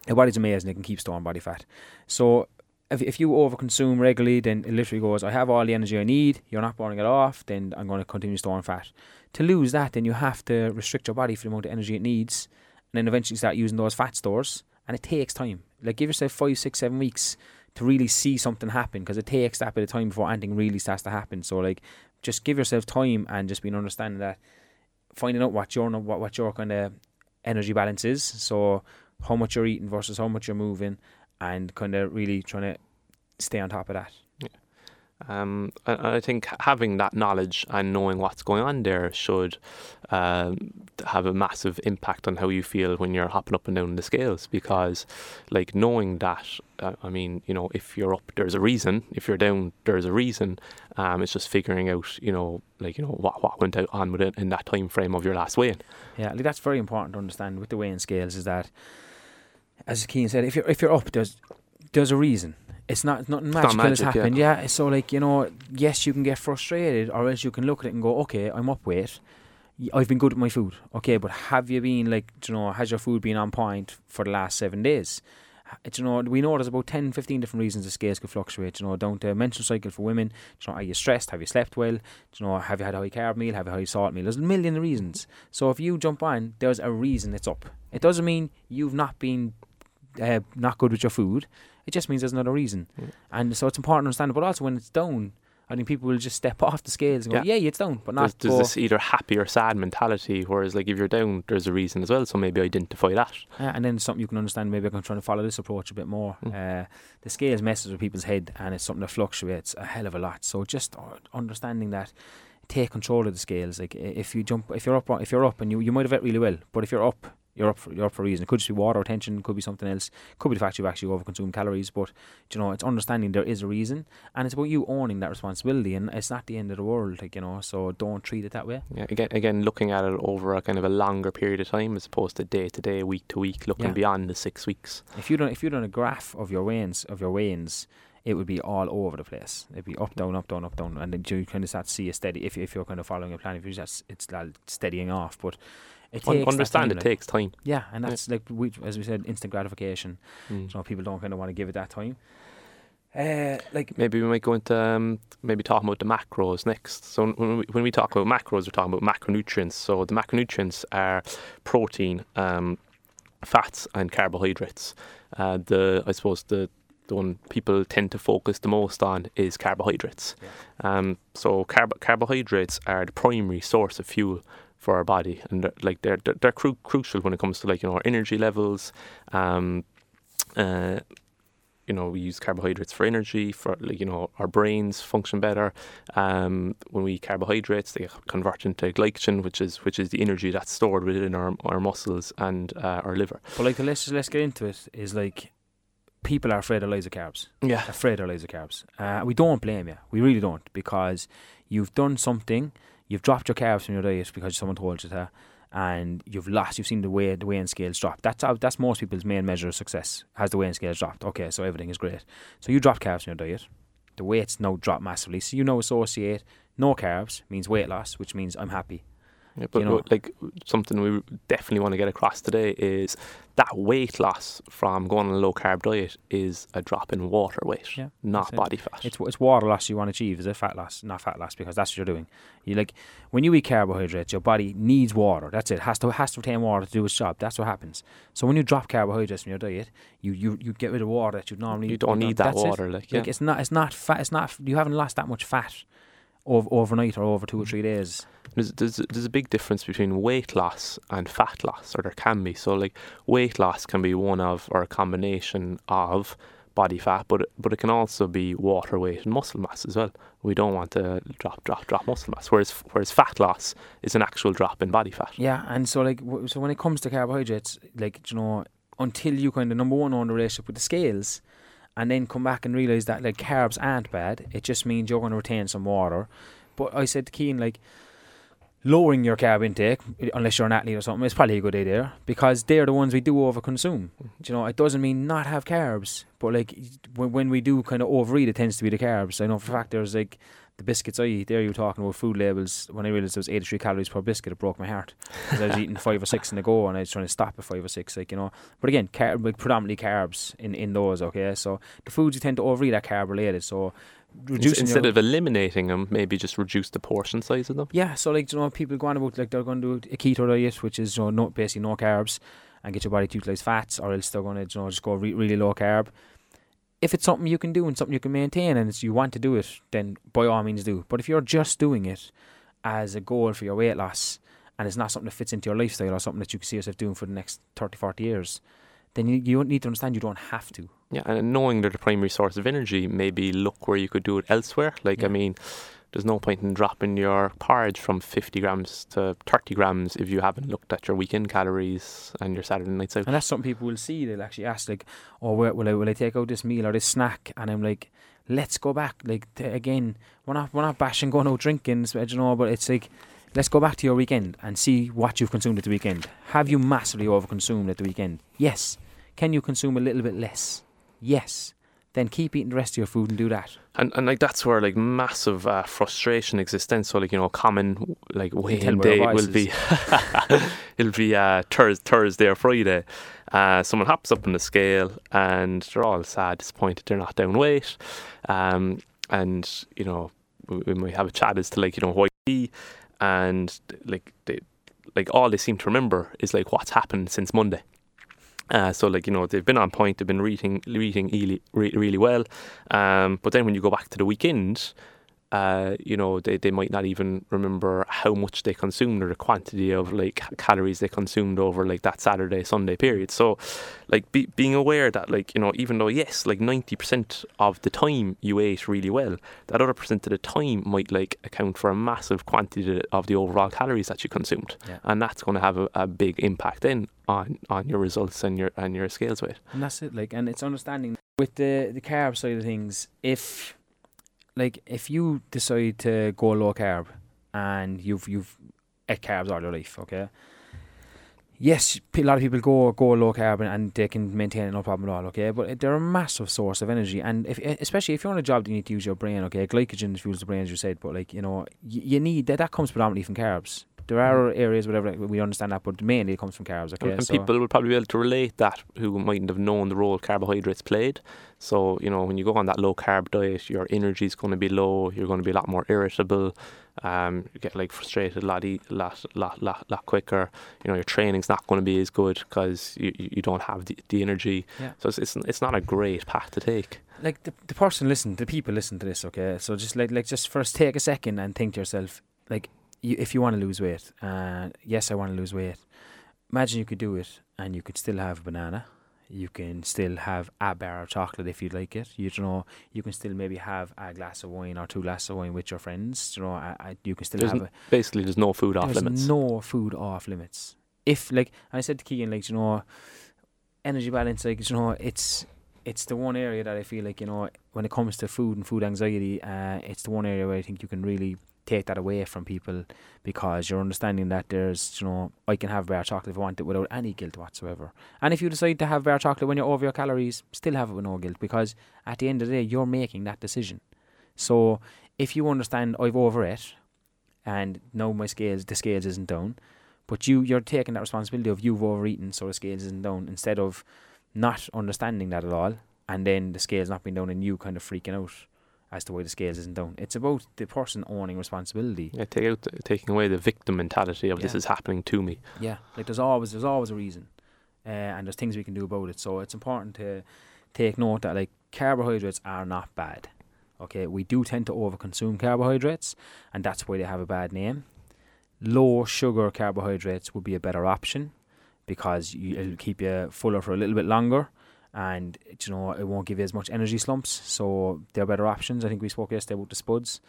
Your body's amazing; it can keep storing body fat. So if, if you overconsume regularly, then it literally goes, I have all the energy I need, you're not burning it off, then I'm going to continue storing fat. To lose that, then you have to restrict your body for the amount of energy it needs, and then eventually start using those fat stores. And it takes time. Like, give yourself five, six, seven weeks to really see something happen because it takes that bit of time before anything really starts to happen. So, like, just give yourself time and just being understanding that finding out what your what, what your kind of energy balance is. So, how much you're eating versus how much you're moving, and kind of really trying to stay on top of that. Yeah. Um, I, I think having that knowledge and knowing what's going on there should um, have a massive impact on how you feel when you're hopping up and down the scales. Because, like knowing that, uh, I mean, you know, if you're up, there's a reason. If you're down, there's a reason. Um, it's just figuring out, you know, like you know what what went on with it in that time frame of your last weigh-in. Yeah, like that's very important to understand with the weighing scales. Is that as Keane said, if you're if you're up, there's there's a reason. It's not nothing magical not magic, has happened. Yeah. yeah. So like you know, yes, you can get frustrated, or else you can look at it and go, okay, I'm up weight. I've been good with my food. Okay, but have you been like, you know, has your food been on point for the last seven days? It's, you know, we know there's about 10, 15 different reasons the scales could fluctuate. You know, down to uh, menstrual cycle for women. You know, are you stressed? Have you slept well? You know, have you had a high carb meal? Have you had a high salt meal? There's a million reasons. So if you jump on, there's a reason it's up. It doesn't mean you've not been uh, not good with your food. It just means there's another reason. Yeah. And so it's important to understand. But also when it's down, I think people will just step off the scales and go, yeah, yeah it's down, but not. There's, there's this either happy or sad mentality, whereas like if you're down, there's a reason as well. So maybe identify that. And then something you can understand. Maybe I'm trying to follow this approach a bit more. Mm. Uh, the scales messes with people's head, and it's something that fluctuates a hell of a lot. So just understanding that take control of the scales. Like if you jump, if you're up, if you're up, and you, you might have it really well, but if you're up you're up for you're up for a reason. It could just be water retention, could be something else, could be the fact you've actually overconsumed calories. But you know, it's understanding there is a reason, and it's about you owning that responsibility. And it's not the end of the world, like you know. So don't treat it that way. Yeah, again, again, looking at it over a kind of a longer period of time as opposed to day to day, week to week, looking Yeah. beyond the six weeks. If you don't, if you don't a graph of your weigh-ins of your weigh-ins, it would be all over the place. It'd be up, down, up, down, up, down, and then you kind of start to see a steady. If if you're kind of following a plan, if you just it's like steadying off, but it Un- takes understand time, it like- takes time. Yeah, and that's like we, as we said, instant gratification. Mm. You know, people don't kind of want to give it that time. Uh, like Maybe we might go into um, maybe talking about the macros next. So when we, when we talk about macros, we're talking about macronutrients. So the macronutrients are protein, um, fats, and carbohydrates. Uh, the I suppose the the one people tend to focus the most on is carbohydrates. Um, so carb- carbohydrates are the primary source of fuel for our body, and they're, like they're they're, they're cru- crucial when it comes to like you know our energy levels. Um, uh, you know, we use carbohydrates for energy, for like you know, our brains function better. Um, when we eat carbohydrates, they convert into glycogen, which is which is the energy that's stored within our our muscles and uh, our liver. But like, let's let's get into it. Is like people are afraid of of carbs. Yeah, Afraid of of carbs. Uh, we don't blame you. We really don't because you've done something. You've dropped your carbs from your diet because someone told you to, and you've lost. You've seen the way the weighing scales drop. That's how, that's most people's main measure of success. Has the weighing scales dropped? Okay, so everything is great. So you drop carbs from your diet. The weights now drop massively. So you now associate no carbs means weight loss, which means I'm happy. Yeah, but You know- like something we definitely want to get across today is that weight loss from going on a low carb diet is a drop in water weight, Yeah, not that's it. body fat. It's it's water loss you want to achieve, is it fat loss, not fat loss, because that's what you're doing. You like when you eat carbohydrates, your body needs water. That's it. Has to has to retain water to do its job. That's what happens. So when you drop carbohydrates from your diet, you you, you get rid of water that you normally you don't need that water, like yeah. Like it's not it's not fat. It's not you haven't lost that much fat over, overnight or over two or mm. three days. There's, there's there's a big difference between weight loss and fat loss, or there can be. So like weight loss can be one of or a combination of body fat, but it, but it can also be water weight and muscle mass as well. We don't want to drop drop drop muscle mass, whereas whereas fat loss is an actual drop in body fat. Yeah, and so like w- so when it comes to carbohydrates, like you know, until you kind of number one on the relationship with the scales, and then come back and realize that like carbs aren't bad. It just means you're going to retain some water. But I said to Keane like lowering your carb intake, unless you're an athlete or something, is probably a good idea because they're the ones we do overconsume. Mm-hmm. Do you know, it doesn't mean not have carbs, but like when, when we do kind of overeat, it tends to be the carbs. I know for a fact there's like the biscuits I eat. There you were talking about food labels. When I realized it was 83 calories per biscuit, it broke my heart because I was eating five or six in a go, and I was trying to stop at five or six, like you know. But again, car- like predominantly carbs in in those. Okay, so the foods you tend to overeat are carb related. So reducing Instead your, of eliminating them, maybe just reduce the portion size of them. yeah, so like you know, people go on about like they're going to do a keto diet, which is you know no, basically no carbs, and get your body to utilize fats, or else they're going to you know just go re- really low carb. If it's something you can do and something you can maintain, and it's, you want to do it, then by all means do. But if you're just doing it as a goal for your weight loss, and it's not something that fits into your lifestyle or something that you can see yourself doing for the next 30, 40 years, then you, you need to understand you don't have to. Yeah, and knowing they're the primary source of energy, maybe look where you could do it elsewhere. Like, Yeah. I mean, there's no point in dropping your porridge from 50 grams to 30 grams if you haven't looked at your weekend calories and your Saturday nights out. And that's something people will see. They'll actually ask, like, "Oh, where, will I will I take out this meal or this snack?" And I'm like, "Let's go back." Like t- again, we're not we're not bashing going out drinking, you know, but it's like, let's go back to your weekend and see what you've consumed at the weekend. Have you massively overconsumed at the weekend? Yes. Can you consume a little bit less? Yes. Then keep eating the rest of your food and do that. And and like that's where like massive uh, frustration exists. Then so like you know common like weighing day will be it'll be uh, Thurs Thursday or Friday. Uh, someone hops up on the scale and they're all sad, disappointed they're not down weight. Um, and you know we, we might have a chat as to like you know why and like they like all they seem to remember is like what's happened since Monday. Uh, so like you know they've been on point, they've been reading reading really, re- really well, um, but then when you go back to the weekend, uh, you know, they, they might not even remember how much they consumed or the quantity of like calories they consumed over like that Saturday, Sunday period. So, like be, being aware that like, you know, even though yes, like 90% of the time you ate really well, that other percent of the time might like account for a massive quantity of the overall calories that you consumed. Yeah. And that's going to have a, a big impact then on, on your results and your, and your scales weight. And that's it. Like, and it's understanding with the, the carb side of things, if like if you decide to go low carb and you've you've ate carbs all your life, okay. Yes, a lot of people go go low carb and, they can maintain it no problem at all, okay. But they're a massive source of energy, and if especially if you're on a job you need to use your brain, okay. Glycogen fuels the brain, as you said, but like you know, you, you need that. That comes predominantly from carbs. There are mm. areas, whatever we understand that, but mainly it comes from carbs. Okay, and so people will probably be able to relate that who mightn't have known the role carbohydrates played. So you know, when you go on that low carb diet, your energy is going to be low. You're going to be a lot more irritable. Um, you get like frustrated a lot, e- lot, lot, lot, lot quicker. You know, your training's not going to be as good because you, you don't have the, the energy. Yeah. So it's, it's it's not a great path to take. like the the person listen, the people listen to this, okay. So just like like just first take a second and think to yourself, like you, if you want to lose weight, uh, yes, I want to lose weight. Imagine you could do it and you could still have a banana. You can still have a bar of chocolate if you'd like it. You know, you can still maybe have a glass of wine or two glasses of wine with your friends. You know, I, I, you can still There's have n- a, Basically, there's no food off there's limits. no food off limits. If like I said to Keegan, like you know, energy balance, like you know, it's it's the one area that I feel like you know when it comes to food and food anxiety, uh, it's the one area where I think you can really take that away from people because you're understanding that there's you know I can have bar chocolate if I want it without any guilt whatsoever. And if you decide to have bar chocolate when you're over your calories, still have it with no guilt because at the end of the day you're making that decision. So if you understand I've overate and no my scales the scales isn't down, but you you're taking that responsibility of you've overeaten so the scales isn't down instead of not understanding that at all and then the scales not being down and you kind of freaking out as to why the scales isn't down. It's about the person owning responsibility. Yeah, take out, taking away the victim mentality of this is happening to me. Yeah, like there's always there's always a reason, uh, and there's things we can do about it. So it's important to take note that like carbohydrates are not bad. Okay, we do tend to overconsume carbohydrates, and that's why they have a bad name. Low sugar carbohydrates would be a better option because you, it'll keep you fuller for a little bit longer, and you know it won't give you as much energy slumps. So they're better options. I think we spoke yesterday about the spuds.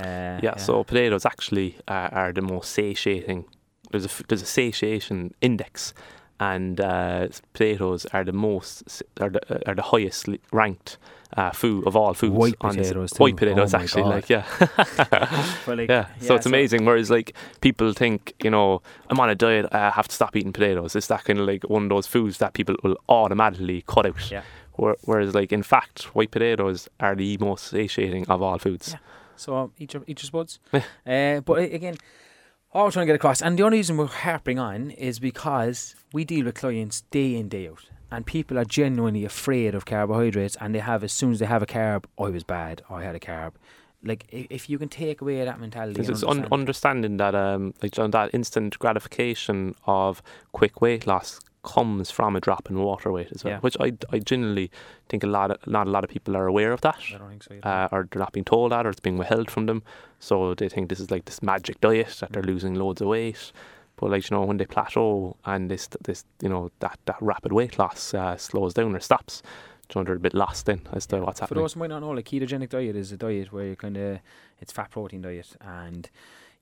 Uh, Yeah, so potatoes actually uh, are the most satiating. There's a there's a satiation index, and uh, potatoes are the most are the, uh, are the highest ranked uh, food of all foods. White on this- potatoes too. White potatoes Oh my actually, God. like yeah, But, like, yeah. So it's so- amazing. Whereas like people think, you know, I'm on a diet, I have to stop eating potatoes. It's that kind of like one of those foods that people will automatically cut out. Yeah. Whereas like in fact, white potatoes are the most satiating of all foods. Yeah. So each your each your spuds. Yeah. Uh, but again, all we're trying to get across, and the only reason we're harping on is because we deal with clients day in day out, and people are genuinely afraid of carbohydrates, and they have as soon as they have a carb, I was bad, I had a carb. Like if you can take away that mentality, Because it's un- understanding that um like John, that instant gratification of quick weight loss comes from a drop in water weight as well, Yeah. which I I genuinely think a lot of, not a lot of people are aware of that. I don't think so. Uh, or they're not being told that, or it's being withheld from them. So they think this is like this magic diet that they're Mm. losing loads of weight. But like you know, when they plateau and this this you know that that rapid weight loss uh, slows down or stops, you know, they're a bit lost in as to Yeah. what's For those who might not know, like ketogenic diet is a diet where you kind of it's fat protein diet, and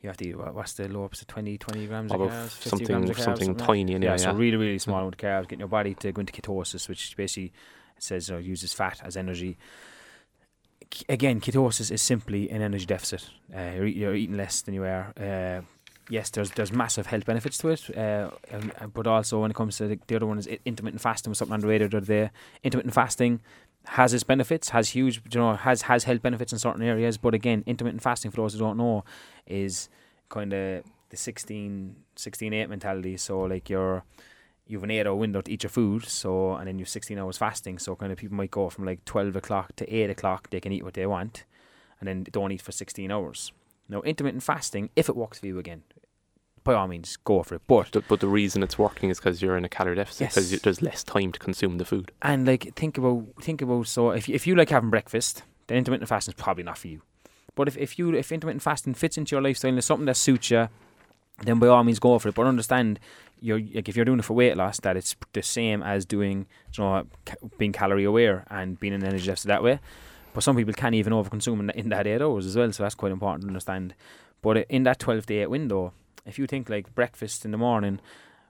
you have to eat what, what's the low up to 20, 20 grams of carbs, 50 something grams of carbs, something like that. tiny in yeah, there, so really, really small amount of carbs, getting your body to go into ketosis, which basically says know, uses fat as energy. Again, ketosis is simply an energy deficit. Uh, you're, you're eating less than you are. Uh, yes, there's there's massive health benefits to it, uh, and- and- but also when it comes to the, the other one is intermittent fasting, was something underrated or there. Intermittent fasting has its benefits, has huge, you know, has has health benefits in certain areas. But again, intermittent fasting, for those who don't know, is kind of the 16, 16 8 mentality. So like you're you've an eight hour window to eat your food, so and then you've sixteen hours fasting. So kind of people might go from like twelve o'clock to eight o'clock. They can eat what they want, and then don't eat for sixteen hours. Now intermittent fasting, if it works for you again, by all means go for it. But But, but the reason it's working is because you're in a calorie deficit because Yes. there's less time to consume the food. and like think about think about so if you, if you like having breakfast, then intermittent fasting is probably not for you. But if, if you if intermittent fasting fits into your lifestyle and it's something that suits you, then by all means go for it. But understand, you're like if you're doing it for weight loss, that it's the same as doing, you know, being calorie aware and being an energy deficit that way. But some people can even overconsume in, in that eight hours as well, so that's quite important to understand. But in that twelve to eight window, if you think like breakfast in the morning,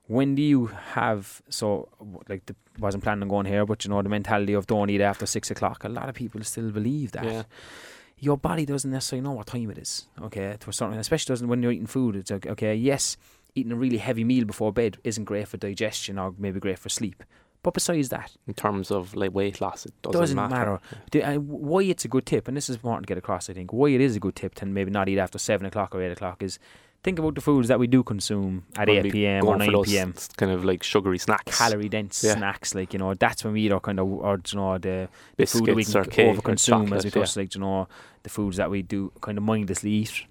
when do you have so like the, wasn't planning on going here, but you know the mentality of don't eat after six o'clock. A lot of people still believe that. Yeah. Your body doesn't necessarily know what time it is. Okay, to a certain, especially doesn't when you're eating food. It's like okay, yes, eating a really heavy meal before bed isn't great for digestion or maybe great for sleep. But besides that, In terms of like weight loss, it doesn't, doesn't matter. matter. uh, why it's a good tip, and this is important to get across. I think why it is a good tip to maybe not eat after seven o'clock or eight o'clock is think about the foods that we do consume at When eight we p.m. go or for nine those p.m. s- kind of like sugary snacks, calorie dense Yeah. snacks, like you know, that's when we eat our kind of, or you know, the, the food that we biscuits can or cake or overconsume, as we chocolate, like you know, the foods that we do kind of mindlessly eat.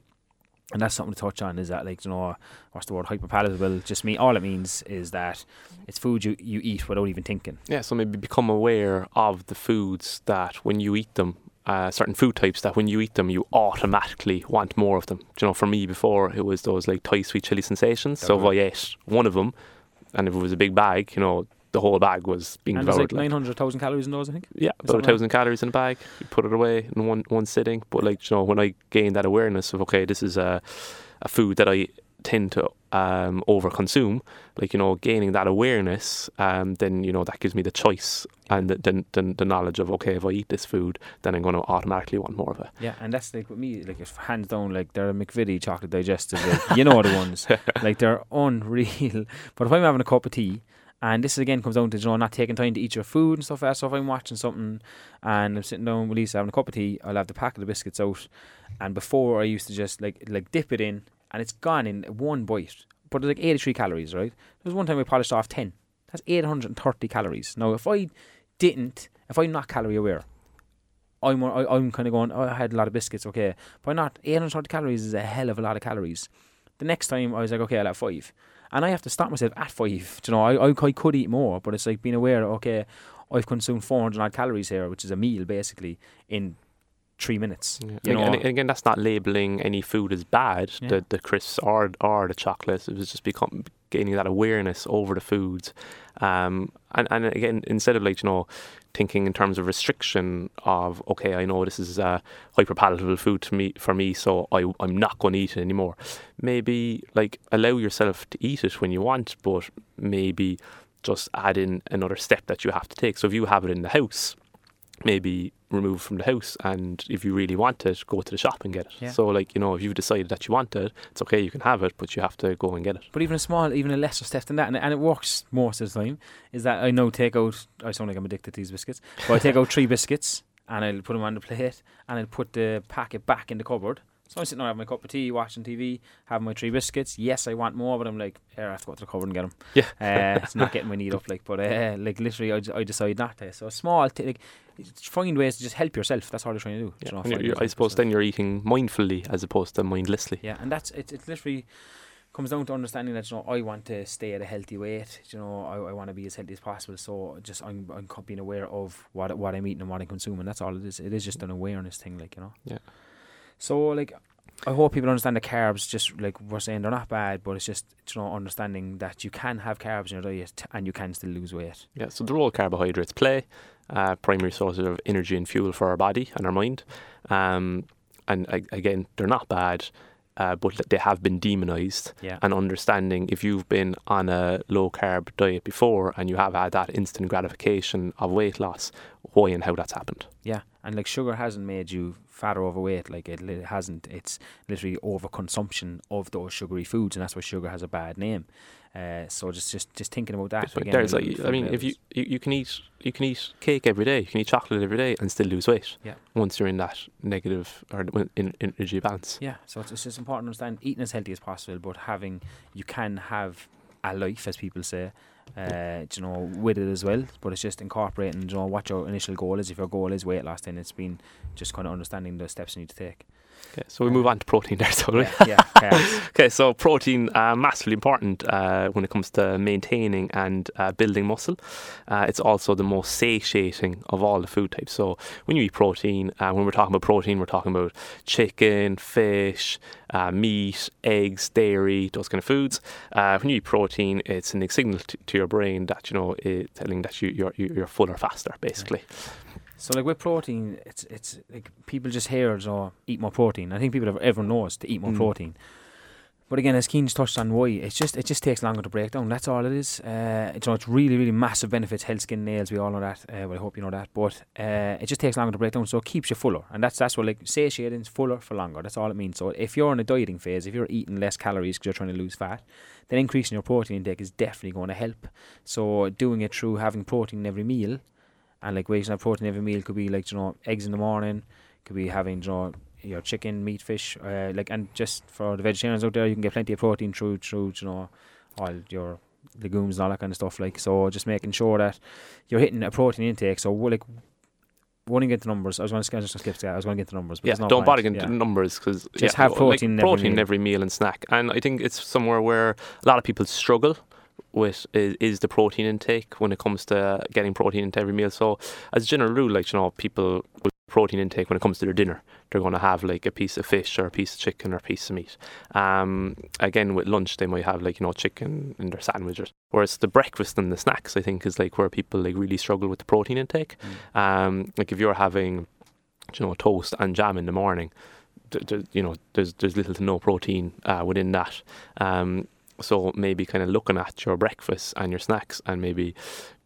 And that's something to touch on. Is that like you know, what's the word? Hyperpalatable. Just me. All it means is that it's food you, you eat without even thinking. Yeah, so maybe become aware of the foods that when you eat them, uh, certain food types that when you eat them, you automatically want more of them. Do you know, for me before it was those like Thai sweet chili sensations. So if I ate one of them, and if it was a big bag, you know, the whole bag was being And devoured. like like- nine hundred thousand calories in those, I think. yeah, about a like thousand calories in a bag. You put it away in one one sitting. But like you know, when I gained that awareness of okay, this is a a food that I tend to um, over consume, like you know, gaining that awareness, um, then you know that gives me the choice and the, the, the, the knowledge of okay, if I eat this food, then I'm going to automatically want more of it. Yeah, and that's like with me, like it's hands down, like they're a McVitie chocolate digestive. Like, you know the ones, like they're unreal. But if I'm having a cup of tea, and this again comes down to you know not taking time to eat your food and stuff like that. So if I'm watching something and I'm sitting down with Lisa having a cup of tea, I'll have the packet of biscuits out. And before I used to just like like dip it in, and it's gone in one bite. But it's like 83 calories, right? There was one time I polished off 10. That's 830 calories. Now if I didn't, if I'm not calorie aware, I'm I, I'm kind of going. Oh, I had a lot of biscuits. Okay, but not 830 calories is a hell of a lot of calories. The next time I was like, okay, I'll have five, and I have to stop myself at five. You know, I, I I could eat more, but it's like being aware. Okay, I've consumed 400 odd calories here, which is a meal basically in three minutes. Yeah. You And, know, and again, that's not labeling any food as bad, Yeah. the the crisps or or the chocolates. It was just become gaining that awareness over the foods, um, and and again, instead of like you know, thinking in terms of restriction of okay, I know this is a hyperpalatable food to me for me, so I I'm not going to eat it anymore. Maybe like allow yourself to eat it when you want, but maybe just add in another step that you have to take. So if you have it in the house, maybe remove from the house and if you really want it go to the shop and get it Yeah. so like you know if you've decided that you want it it's okay you can have it but you have to go and get it But even a small, even a lesser step than that, and, and it works most of the time, is that I know take out, I sound like I'm addicted to these biscuits, but I take out three biscuits and I'll put them on the plate and I'll put the packet back in the cupboard. So I'm sitting there having my cup of tea, watching TV, having my three biscuits. Yes, I want more, but I'm like, here, I have to go to the cupboard and get them. Yeah. Uh, it's not getting my need up, like, but uh, like literally, I, I decide not to. So a small, t- like, find ways to just help yourself. That's all you're trying to do. Yeah. You know, you're, you're- I suppose then you're eating mindfully as opposed to mindlessly Yeah, and that's it. It literally comes down to understanding that you know I want to stay at a healthy weight. You know, I, I want to be as healthy as possible. So just I'm I'm being aware of what what I'm eating and what I'm consuming. That's all it is. It is just an awareness thing, like you know. Yeah. So like. I hope people understand the carbs. Just like we're saying, they're not bad, but it's just you know understanding that you can have carbs in your diet and you can still lose weight. yeah so the role carbohydrates play uh, primary sources of energy and fuel for our body and our mind um, and again they're not bad uh, but they have been demonized Yeah. and understanding if you've been on a low carb diet before and you have had that instant gratification of weight loss, why and how that's happened. Yeah, and like sugar hasn't made you fat or overweight. Like it, li- hasn't. It's literally overconsumption of those sugary foods, and that's why sugar has a bad name. Uh, so just just just thinking about that. So again, there's like, I mean, if you, you you can eat you can eat cake every day, you can eat chocolate every day, and still lose weight. Yeah. Once you're in that negative or in, in energy balance. yeah, so it's, it's just important to understand eating as healthy as possible, but having you can have a life, as people say. Uh, you know, with it as well, but it's just incorporating, you know, what your initial goal is. If your goal is weight loss, then it's been just kind of understanding the steps you need to take. Okay, so we move on to protein there, so Yeah, yeah. Okay, so protein uh, massively important uh, when it comes to maintaining and uh, building muscle. Uh, it's also the most satiating of all the food types. So when you eat protein, uh, when we're talking about protein, we're talking about chicken, fish, uh, meat, eggs, dairy, those kind of foods. Uh, when you eat protein, it's sending a signal to, to your brain that you know, it, telling that you, you're you're fuller faster, basically. So like with protein, it's it's like people just hear it or eat more protein. I think people have, everyone knows to eat more Mm. protein. But again, as Keane just touched on, why it's just it just takes longer to break down. That's all it is. Uh, it's, know, it's really really massive benefits. Health, skin, nails. We all know that. Uh, well, I hope you know that. But uh, it just takes longer to break down, so it keeps you fuller, and that's that's what like satiating, is fuller for longer. That's all it means. So if you're in a dieting phase, if you're eating less calories because you're trying to lose fat, then increasing your protein intake is definitely going to help. So doing it through having protein in every meal and like ways to have protein every meal could be like you know eggs in the morning, could be having you know your chicken, meat, fish, uh, like and just for the vegetarians out there, you can get plenty of protein through through you know all your legumes and all that kind of stuff. Like so, just making sure that you're hitting a protein intake. So like. Won't get the numbers. I was going to just skip that. I was going to get the numbers. But Yeah, don't bother getting Yeah. the numbers because Just have protein in every protein in meal. every meal and snack. And I think it's somewhere where a lot of people struggle with is, is the protein intake when it comes to getting protein into every meal. So as a general rule, like you know, people with protein intake when it comes to their dinner, they're going to have like a piece of fish or a piece of chicken or a piece of meat. Um, again, with lunch, they might have like you know chicken in their sandwiches. Whereas the breakfast and the snacks, I think, is like where people like really struggle with the protein intake. Mm. Um, like if you're having, you know, toast and jam in the morning, th- th- you know, there's there's little to no protein uh, within that. Um, so maybe kind of looking at your breakfast and your snacks and maybe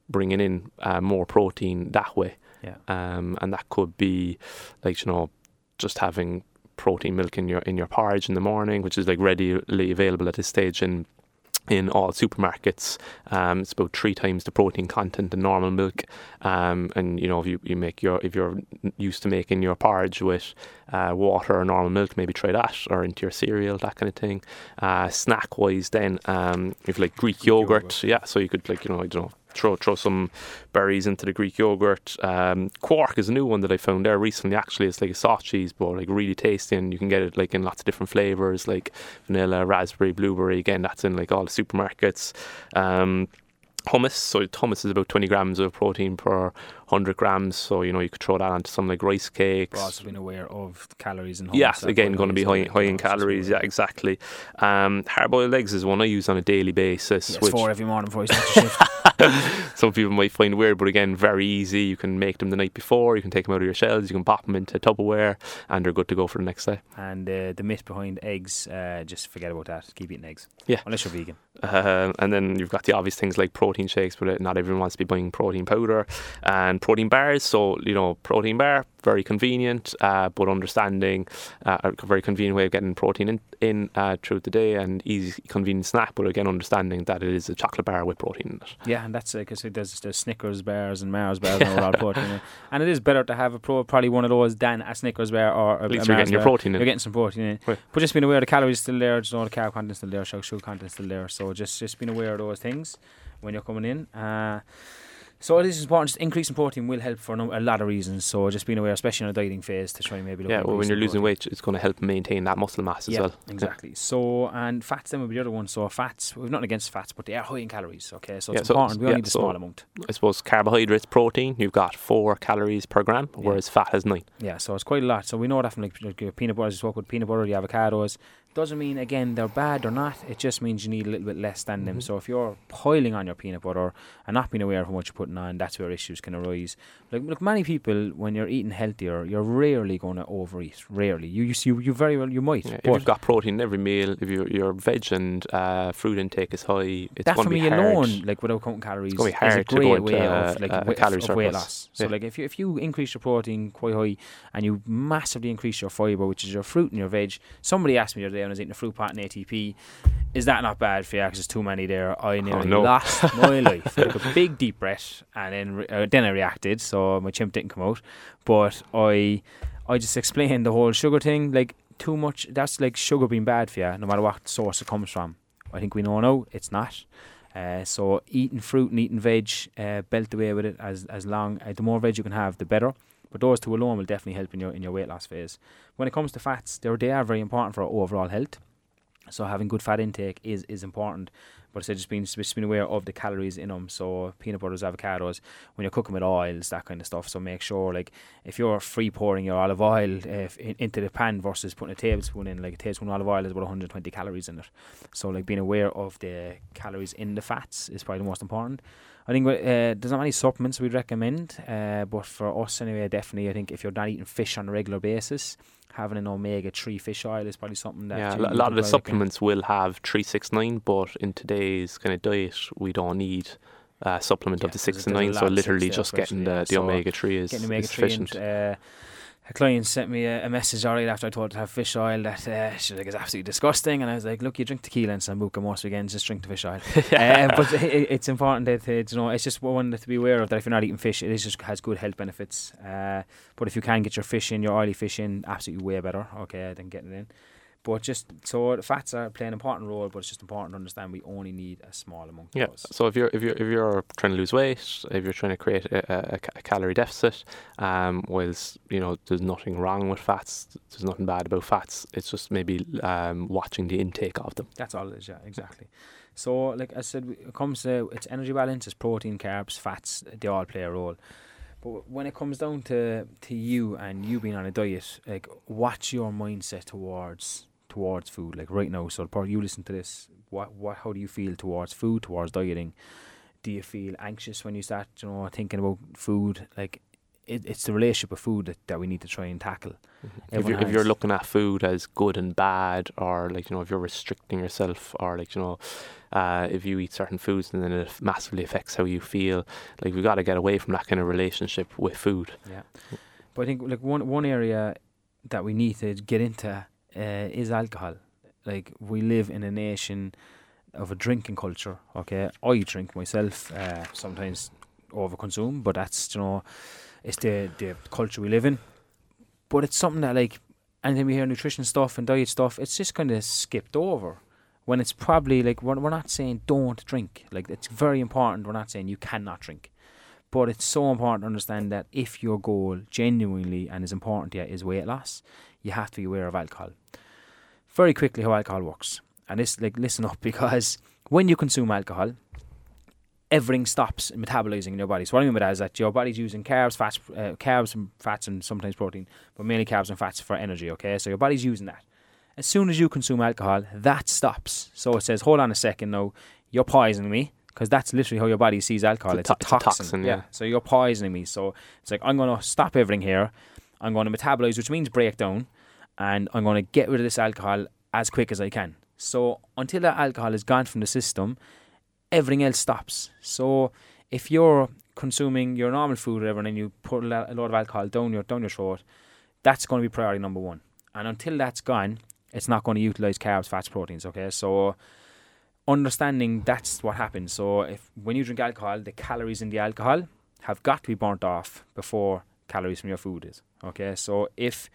bringing in uh, more protein that way. Yeah. Um, and that could be like you know, just having protein milk in your in your porridge in the morning, which is like readily available at this stage in in all supermarkets. Um, it's about three times the protein content in normal milk. Um, and you know, if you, you make your if you're used to making your porridge with uh, water or normal milk, maybe try that or into your cereal, that kind of thing. Uh, snack wise, then um, if like Greek yogurt, yogurt. yeah, so you could like you know I don't know. Throw throw some berries into the Greek yogurt. Um, quark is a new one that I found there recently. Actually, it's like a soft cheese, but like really tasty, and you can get it like in lots of different flavors, like vanilla, raspberry, blueberry. Again, that's in like all the supermarkets. Um, hummus. So hummus is about 20 grams of protein per 100 grams. So, you know, you could throw that onto some like rice cakes. We're also being aware of the calories and. Yes, again, going to be high, high in know, it's just calories. Yeah, exactly. Um, hard-boiled eggs is one I use on a daily basis. Yes, which four every morning before you start shift. some people might find weird, but again, very easy. You can make them the night before. You can take them out of your shells. You can pop them into Tupperware, and they're good to go for the next day. And uh, the myth behind eggs, uh, just forget about that. Keep eating eggs. Yeah. Unless you're vegan. Um, and then you've got the obvious things like protein shakes, but uh, not everyone wants to be buying protein powder and protein bars. So, you know, protein bar, very convenient, uh, but understanding uh, a very convenient way of getting protein in, in uh, throughout the day and easy, convenient snack. But again, understanding that it is a chocolate bar with protein in it. Yeah, and that's because there's, there's Snickers bars and Mars bars and all that protein. in. And it is better to have a pro, probably one of those than a Snickers bar or a, At least a you're Mars getting your protein You're getting some protein in. Right. But just being aware the calories still there, just know the carb content's still there, sugar content's still there. So just just being aware of those things when you're coming in. Uh, so it is important. Just increasing protein will help for a, lot of reasons. So just being aware, especially in a dieting phase, to try and maybe look Yeah, well, when you're losing protein. weight, it's going to help maintain that muscle mass as yeah, well. exactly. So and fats then would be the other one. So fats, we've nothing against fats, but they are high in calories. Okay, so it's Yeah, so- important. We only need a so- small amount. I suppose carbohydrates, protein, you've got four calories per gram, whereas fat has nine. Yeah, so it's quite a lot. So we know that from like, like peanut butter, you spoke with peanut butter, the avocados. Doesn't mean again they're bad or not. It just means you need a little bit less than them. Mhm. So if you're piling on your peanut butter and not being aware of how much you're putting on, that's where issues can arise. Like look, many people when you're eating healthier, you're rarely going to overeat. Rarely. You you you, you very well you might. Yeah, if you've got protein in every meal, if your your veg and uh, fruit intake is high, it's that going for to be me alone, like without counting calories, is a hard to go great way a- of like wa- calorie of, of weight surplus. loss. So Yeah. like if you if you increase your protein quite high and you massively increase your fibre, which is your fruit and your veg. Somebody asked me the other day when I was eating a fruit pot and ATP, is that not bad for you? Because there's too many there. I nearly Oh, no. lost my life. I took a big deep breath and then re- uh, then I reacted, so my chimp didn't come out. But I I just explained the whole sugar thing. Like too much. That's like sugar being bad for you, no matter what source it comes from. I think we know now it's not. Uh, so eating fruit and eating veg, uh, belt away with it as as long. Uh, the more veg you can have, the better. But those two alone will definitely help in your in your weight loss phase. When it comes to fats, they're, very important for our overall health. So having good fat intake is is important. But I said just being just being aware of the calories in them. So peanut butters, avocados, when you're cooking with oils, that kind of stuff. So make sure like if you're free pouring your olive oil in, into the pan versus putting a tablespoon in, like a tablespoon of olive oil is about 120 calories in it. So like being aware of the calories in the fats is probably the most important. I think uh, there's not many supplements we'd recommend, uh, but for us anyway, definitely I think if you're not eating fish on a regular basis, having an omega three fish oil is probably something that yeah, a lot of the probably look in. supplements will have three six nine, but in today's kind of diet, we don't need a supplement Yeah, of the six and nine. So literally just getting the, the omega three is, getting omega is three uh, a client sent me a, a message already after I told her to have fish oil that uh, she was like it's absolutely disgusting. And I was like look you drink tequila and sambuca most weekends just drink the fish oil. Uh, but it, it's important that uh, you know it's just one to be aware of that if you're not eating fish it is just has good health benefits. Uh, but if you can get your fish in your oily fish in absolutely way better. Okay than getting it in but just so the fats are playing an important role but it's just important to understand we only need a small amount of Yeah. those. So if you're if you're if you're trying to lose weight, if you're trying to create a, a, a a calorie deficit, um, whilst you know there's nothing wrong with fats, there's nothing bad about fats. It's just maybe um, watching the intake of them. That's all it is, yeah, exactly. So, like I said, it comes to it's energy balance, it's protein, carbs, fats, they all play a role. But when it comes down to, to you and you being on a diet, like what's your mindset towards towards food? Like right now, so part you listen to this, what what how do you feel towards food, towards dieting? Do you feel anxious when you start, you know, thinking about food? Like it, it's the relationship with food that, that we need to try and tackle. If you're, if you're looking at food as good and bad, or like you know, if you're restricting yourself, or like you know, uh, if you eat certain foods and then it massively affects how you feel, like we got to get away from that kind of relationship with food. Yeah, but I think like one one area that we need to get into uh, is alcohol. Like we live in a nation of a drinking culture. Okay, I drink myself. Uh, sometimes overconsume, but that's you know, it's the the culture we live in. But it's something that like anytime we hear nutrition stuff and diet stuff, it's just kind of skipped over. When it's probably like we're, we're not saying don't drink. Like it's very important. We're not saying you cannot drink. But it's so important to understand that if your goal genuinely and is important to you is weight loss, you have to be aware of alcohol. Very quickly, how alcohol works, and this like listen up because when you consume alcohol, everything stops metabolizing in your body. So what I mean by that is that your body's using carbs, fats, uh, carbs and fats, and sometimes protein, but mainly carbs and fats for energy. Okay, so your body's using that. As soon as you consume alcohol, that stops. So it says, "Hold on a second, now you're poisoning me." Because that's literally how your body sees alcohol. It's It's, a a, to- it's a toxin. toxin, yeah. So you're poisoning me. So it's like I'm going to stop everything here. I'm going to metabolize, which means break down, and I'm going to get rid of this alcohol as quick as I can. So until that alcohol is gone from the system, everything else stops. So if you're consuming your normal food or whatever, and then you put a lot of alcohol down your down your throat, that's going to be priority number one. And until that's gone, it's not going to utilize carbs, fats, proteins. Okay, so understanding that's what happens. So if when you drink alcohol, the calories in the alcohol have got to be burnt off before calories from your food is. Okay, so if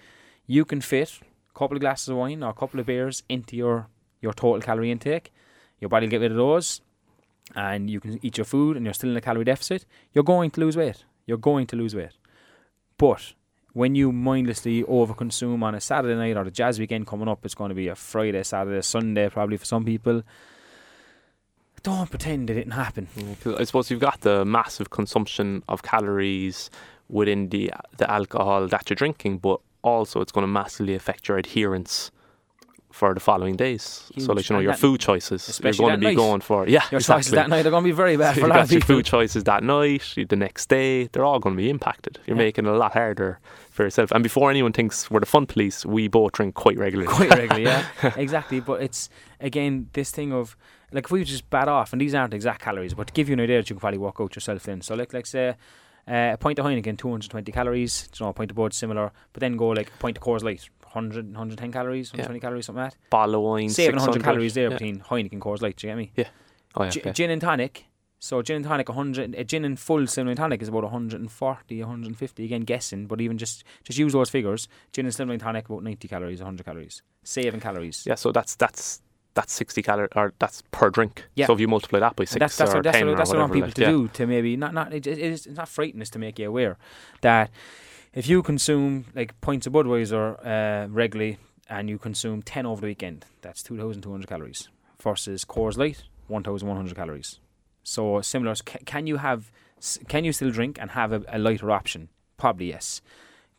you can fit a couple of glasses of wine or a couple of beers into your your total calorie intake, your body will get rid of those, and you can eat your food, and you're still in a calorie deficit. You're going to lose weight. You're going to lose weight. But when you mindlessly overconsume on a Saturday night or the jazz weekend coming up, it's going to be a Friday, Saturday, Sunday, probably for some people. Don't pretend it didn't happen. Mm, I suppose you've got the massive consumption of calories within the the alcohol that you're drinking, but also it's going to massively affect your adherence for the following days. So, Huge. like you know, And your food choices, you're going to be night. going for yeah, Your exactly. choices that night are going to be very bad So for a you've lot got of your food choices that night, the next day, they're all going to be impacted. You're Yeah. making it a lot harder for yourself. And before anyone thinks we're the fun police, we both drink quite regularly. quite regularly, yeah, exactly. But it's again this thing of like if we just bat off, and these aren't exact calories, but to give you an idea that you can probably work out yourself then. So like like say uh, a pint of Heineken, 220 calories. You know, a pint of Bud similar, but then go like a pint of Coors Light, 100, 110 calories, 120 calories, something like that. Bottle of wine, Saving 100 calories there Yeah. between Heineken and Coors Light. Do you get me? Yeah. Oh, yeah, okay. Gin and tonic. So gin and tonic, 100. A gin and full cinnamon and tonic is about 140, 150. Again, guessing, but even just just use those figures. Gin and slimline tonic about 90 calories, 100 calories. Saving calories. Yeah, so that's that's that's sixty calories, or that's per drink. Yeah. So if you multiply that by six that's that's or what, that's ten what, or that's what I want people to yeah. do to maybe not not it, it is it's not frightening us to make you aware that if you consume like pints of Budweiser uh, regularly and you consume 10 over the weekend, that's 2,200 calories versus Coors Light, 1,100 calories. So similar. Can, you have? Can you still drink and have a, a lighter option? Probably yes.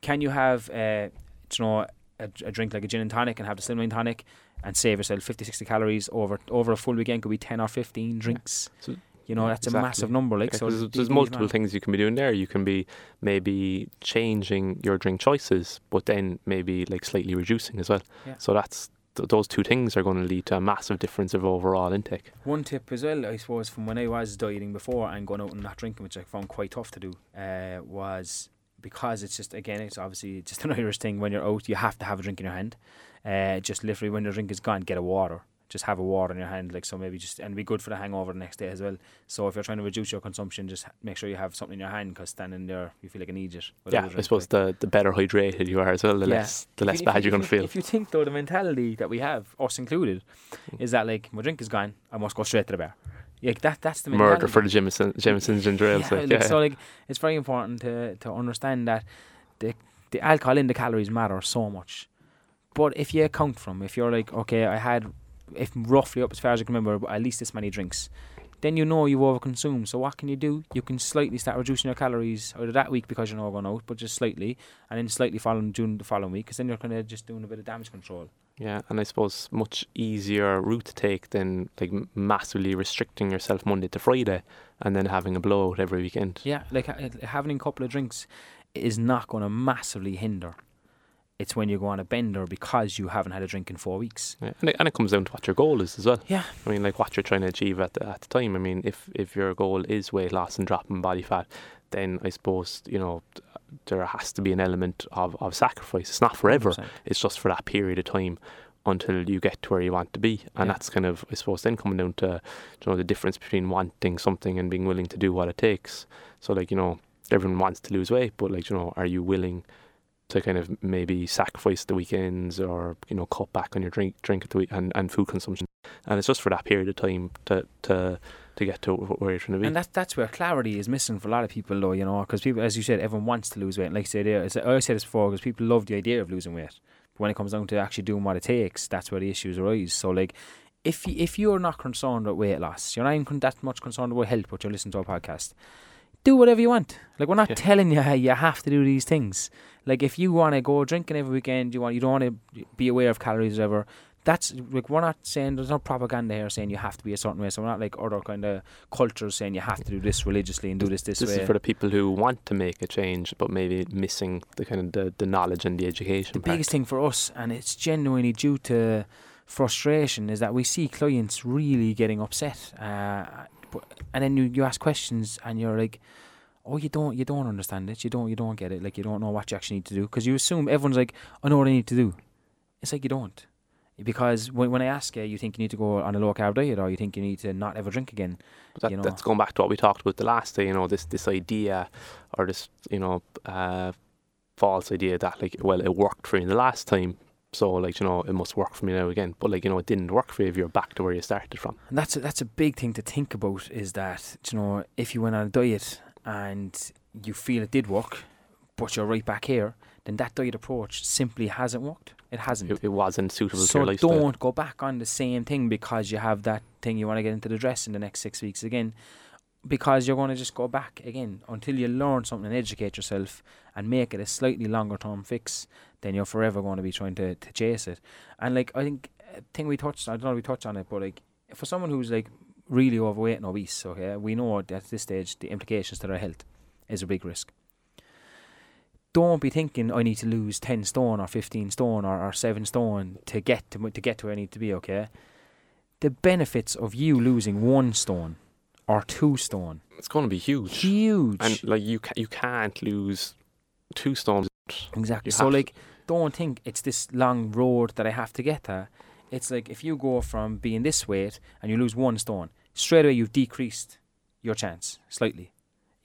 Can you have, uh, you know, a, a drink like a gin and tonic and have the slimline tonic and save yourself 50, 60 calories over over a full weekend? Could be 10 or 15 drinks. So- you know, yeah, that's a massive number. Like Yeah, so, there's, there's multiple things you can be doing there. You can be maybe changing your drink choices, but then maybe like slightly reducing as well. Yeah. So that's th- those two things are going to lead to a massive difference of overall intake. One tip as well, I suppose, from when I was dieting before and going out and not drinking, which I found quite tough to do, uh, was because it's just again, it's obviously just an Irish thing. When you're out, you have to have a drink in your hand. Uh, just literally when your drink is gone, get a water. Just have a water in your hand, like so. Maybe just and be good for the hangover the next day as well. So if you're trying to reduce your consumption, just make sure you have something in your hand because standing there, you feel like an idiot. Yeah, I suppose like. the the better hydrated you are as well, the Yeah. less the If less you- bad if you're going to feel. If you think though, the mentality that we have, us included, is that like my drink is gone, I must go straight to the bar. Like that, that's the mentality. Murder for the Jameson, Jamesons and drills. Yeah, like, like, yeah. So like it's very important to to understand that the the alcohol in the calories matter so much. But if you account from, if you're like, okay, I had, if roughly up as far as I can remember, at least this many drinks, then you know you've overconsumed. So what can you do? You can slightly start reducing your calories either that week because you're not going out, but just slightly, and then slightly following during the following week, because then you're kind of just doing a bit of damage control. Yeah, and I suppose much easier route to take than like massively restricting yourself Monday to Friday and then having a blowout every weekend. Yeah, like having a couple of drinks is not going to massively hinder. It's when you go on a bender because you haven't had a drink in four weeks. Yeah, and, it, and it comes down to what your goal is as well. Yeah. I mean, like what you're trying to achieve at the, at the time. I mean, if if your goal is weight loss and dropping body fat, then I suppose you know there has to be an element of, of sacrifice. It's not forever. 100%. It's just for that period of time until you get to where you want to be, and Yeah. that's kind of I suppose then coming down to you know the difference between wanting something and being willing to do what it takes. So like you know everyone wants to lose weight, but like you know are you willing to kind of maybe sacrifice the weekends or you know cut back on your drink drink at the week and, and food consumption and it's just for that period of time to to to get to where you're trying to be And that's that's where clarity is missing for a lot of people, though. You know, because people, as you said, everyone wants to lose weight. Like I said, I said this before, because people love the idea of losing weight, but when it comes down to actually doing what it takes, that's where the issues arise. So, like, if you, if you're not concerned with weight loss, you're not even that much concerned about health, but you're listening to our podcast, do whatever you want. Like, we're not Yeah. telling you you have to do these things. Like, if you want to go drinking every weekend, you want you don't want to be aware of calories or whatever. That's like we're not saying there's no propaganda here saying you have to be a certain way. So we're not like other kind of cultures saying you have to do this religiously and do this this, this way. is for the people who want to make a change but maybe missing the kind of the, the knowledge and the education the part. biggest thing for us, and it's genuinely due to frustration, is that we see clients really getting upset, uh, and then you, you ask questions, and you're like, "Oh, you don't, you don't understand it. You don't, you don't get it. Like you don't know what you actually need to do because you assume everyone's like, I know what I need to do. It's like you don't." Because when, when I ask you, you think you need to go on a low carb diet, or you think you need to not ever drink again. That, you know. that's going back to what we talked about the last day you know this this idea or this you know uh, false idea that like well it worked for you the last time so like you know it must work for me now again but like you know it didn't work for you if you're back to where you started from And that's a, that's a big thing to think about. Is that you know if you went on a diet and you feel it did work, but you're right back here, then that diet approach simply hasn't worked. It hasn't. it, it wasn't suitable to so your lifestyle don't go back on the same thing because you have that thing you want to get into the dress in the next six weeks again. Because you're going to just go back again until you learn something and educate yourself and make it a slightly longer term fix. Then you're forever going to be trying to, to chase it. And like I think a thing we touched, I don't know if we touched on it, but like for someone who's like really overweight and obese, okay, we know at this stage the implications to their health is a big risk. Don't be thinking I need to lose ten stone or fifteen stone or, or seven stone to get to to get to where I need to be. Okay, the benefits of you losing one stone or two stone it's going to be huge huge. and like you ca- you can't lose two stones Exactly. You So like, don't think it's this long road that I have to get there. It's like if you go from being this weight and you lose one stone, straight away you've decreased your chance slightly.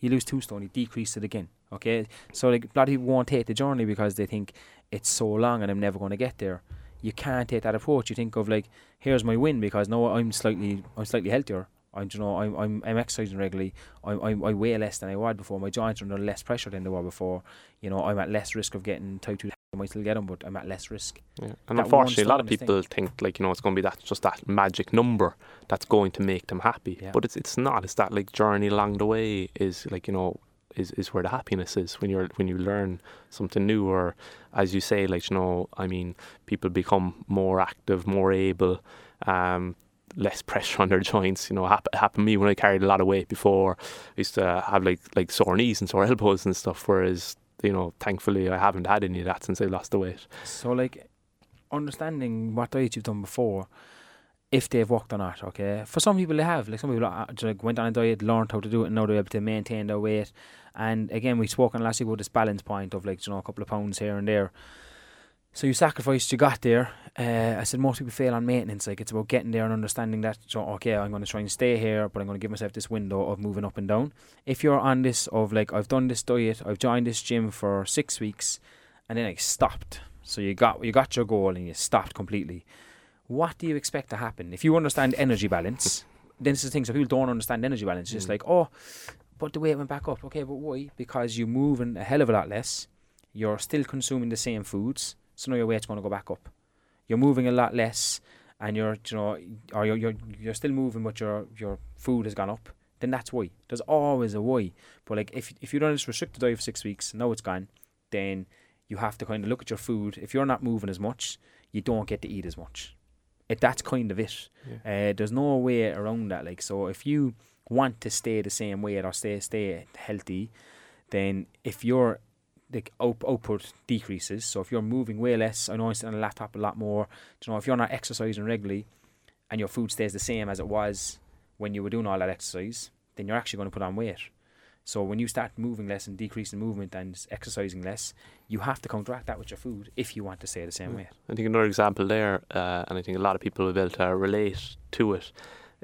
You lose two stone, you decrease it again. Okay, so like a lot of people won't take the journey because they think it's so long and I'm never going to get there. You can't take that approach. You think of like, here's my win because now I'm slightly I'm slightly healthier. I'm, you know, I'm, I'm, I'm exercising regularly. I, I, I weigh less than I was before. My joints are under less pressure than they were before. You know, I'm at less risk of getting type two. I might still get them, but I'm at less risk. Yeah. And That unfortunately, a lot of people think like you know it's going to be that just that magic number that's going to make them happy. Yeah. But it's it's not. It's that like journey along the way is like you know is, is where the happiness is when you're when you learn something new or as you say like you know I mean people become more active, more able. Um, less pressure on their joints. You know, hap- happened to me when I carried a lot of weight before. I used to have like like sore knees and sore elbows and stuff. Whereas you know, thankfully, I haven't had any of that since I lost the weight. So, like, understanding what diets you've done before, if they've worked or not, okay? For some people, they have. Like, some people uh, just, like, went on a diet, learned how to do it, and now they're able to maintain their weight. And again, we spoke on last week about this balance point of, like, you know, a couple of pounds here and there. So you sacrificed, you got there. Uh, I said most people fail on maintenance. Like it's about getting there and understanding that. So okay, I'm going to try and stay here, but I'm going to give myself this window of moving up and down. If you're on this of like I've done this diet, I've joined this gym for six weeks, and then I stopped. So you got you got your goal and you stopped completely. What do you expect to happen if you understand energy balance? then this is the thing. So people don't understand energy balance. It's just Mm. like oh, but the weight went back up. Okay, but why? Because you're moving a hell of a lot less. You're still consuming the same foods so now your weight's going to go back up. You're moving a lot less, and you're you know, or you're you're, you're still moving, but your your food has gone up. Then that's why. There's always a why. But like if if you don't this restricted diet for six weeks, now it's gone, then you have to kind of look at your food. If you're not moving as much, you don't get to eat as much. It that's kind of it. Uh, there's no way around that. Like so, if you want to stay the same weight or stay stay healthy, then if you're the out- output decreases. So if you're moving way less, I know I sit on a laptop a lot more. Do you know if you're not exercising regularly, and your food stays the same as it was when you were doing all that exercise, then you're actually going to put on weight. So when you start moving less and decreasing movement and exercising less, you have to counteract that with your food if you want to stay the same Yeah. weight. I think another example there, uh, and I think a lot of people will be able to relate to it,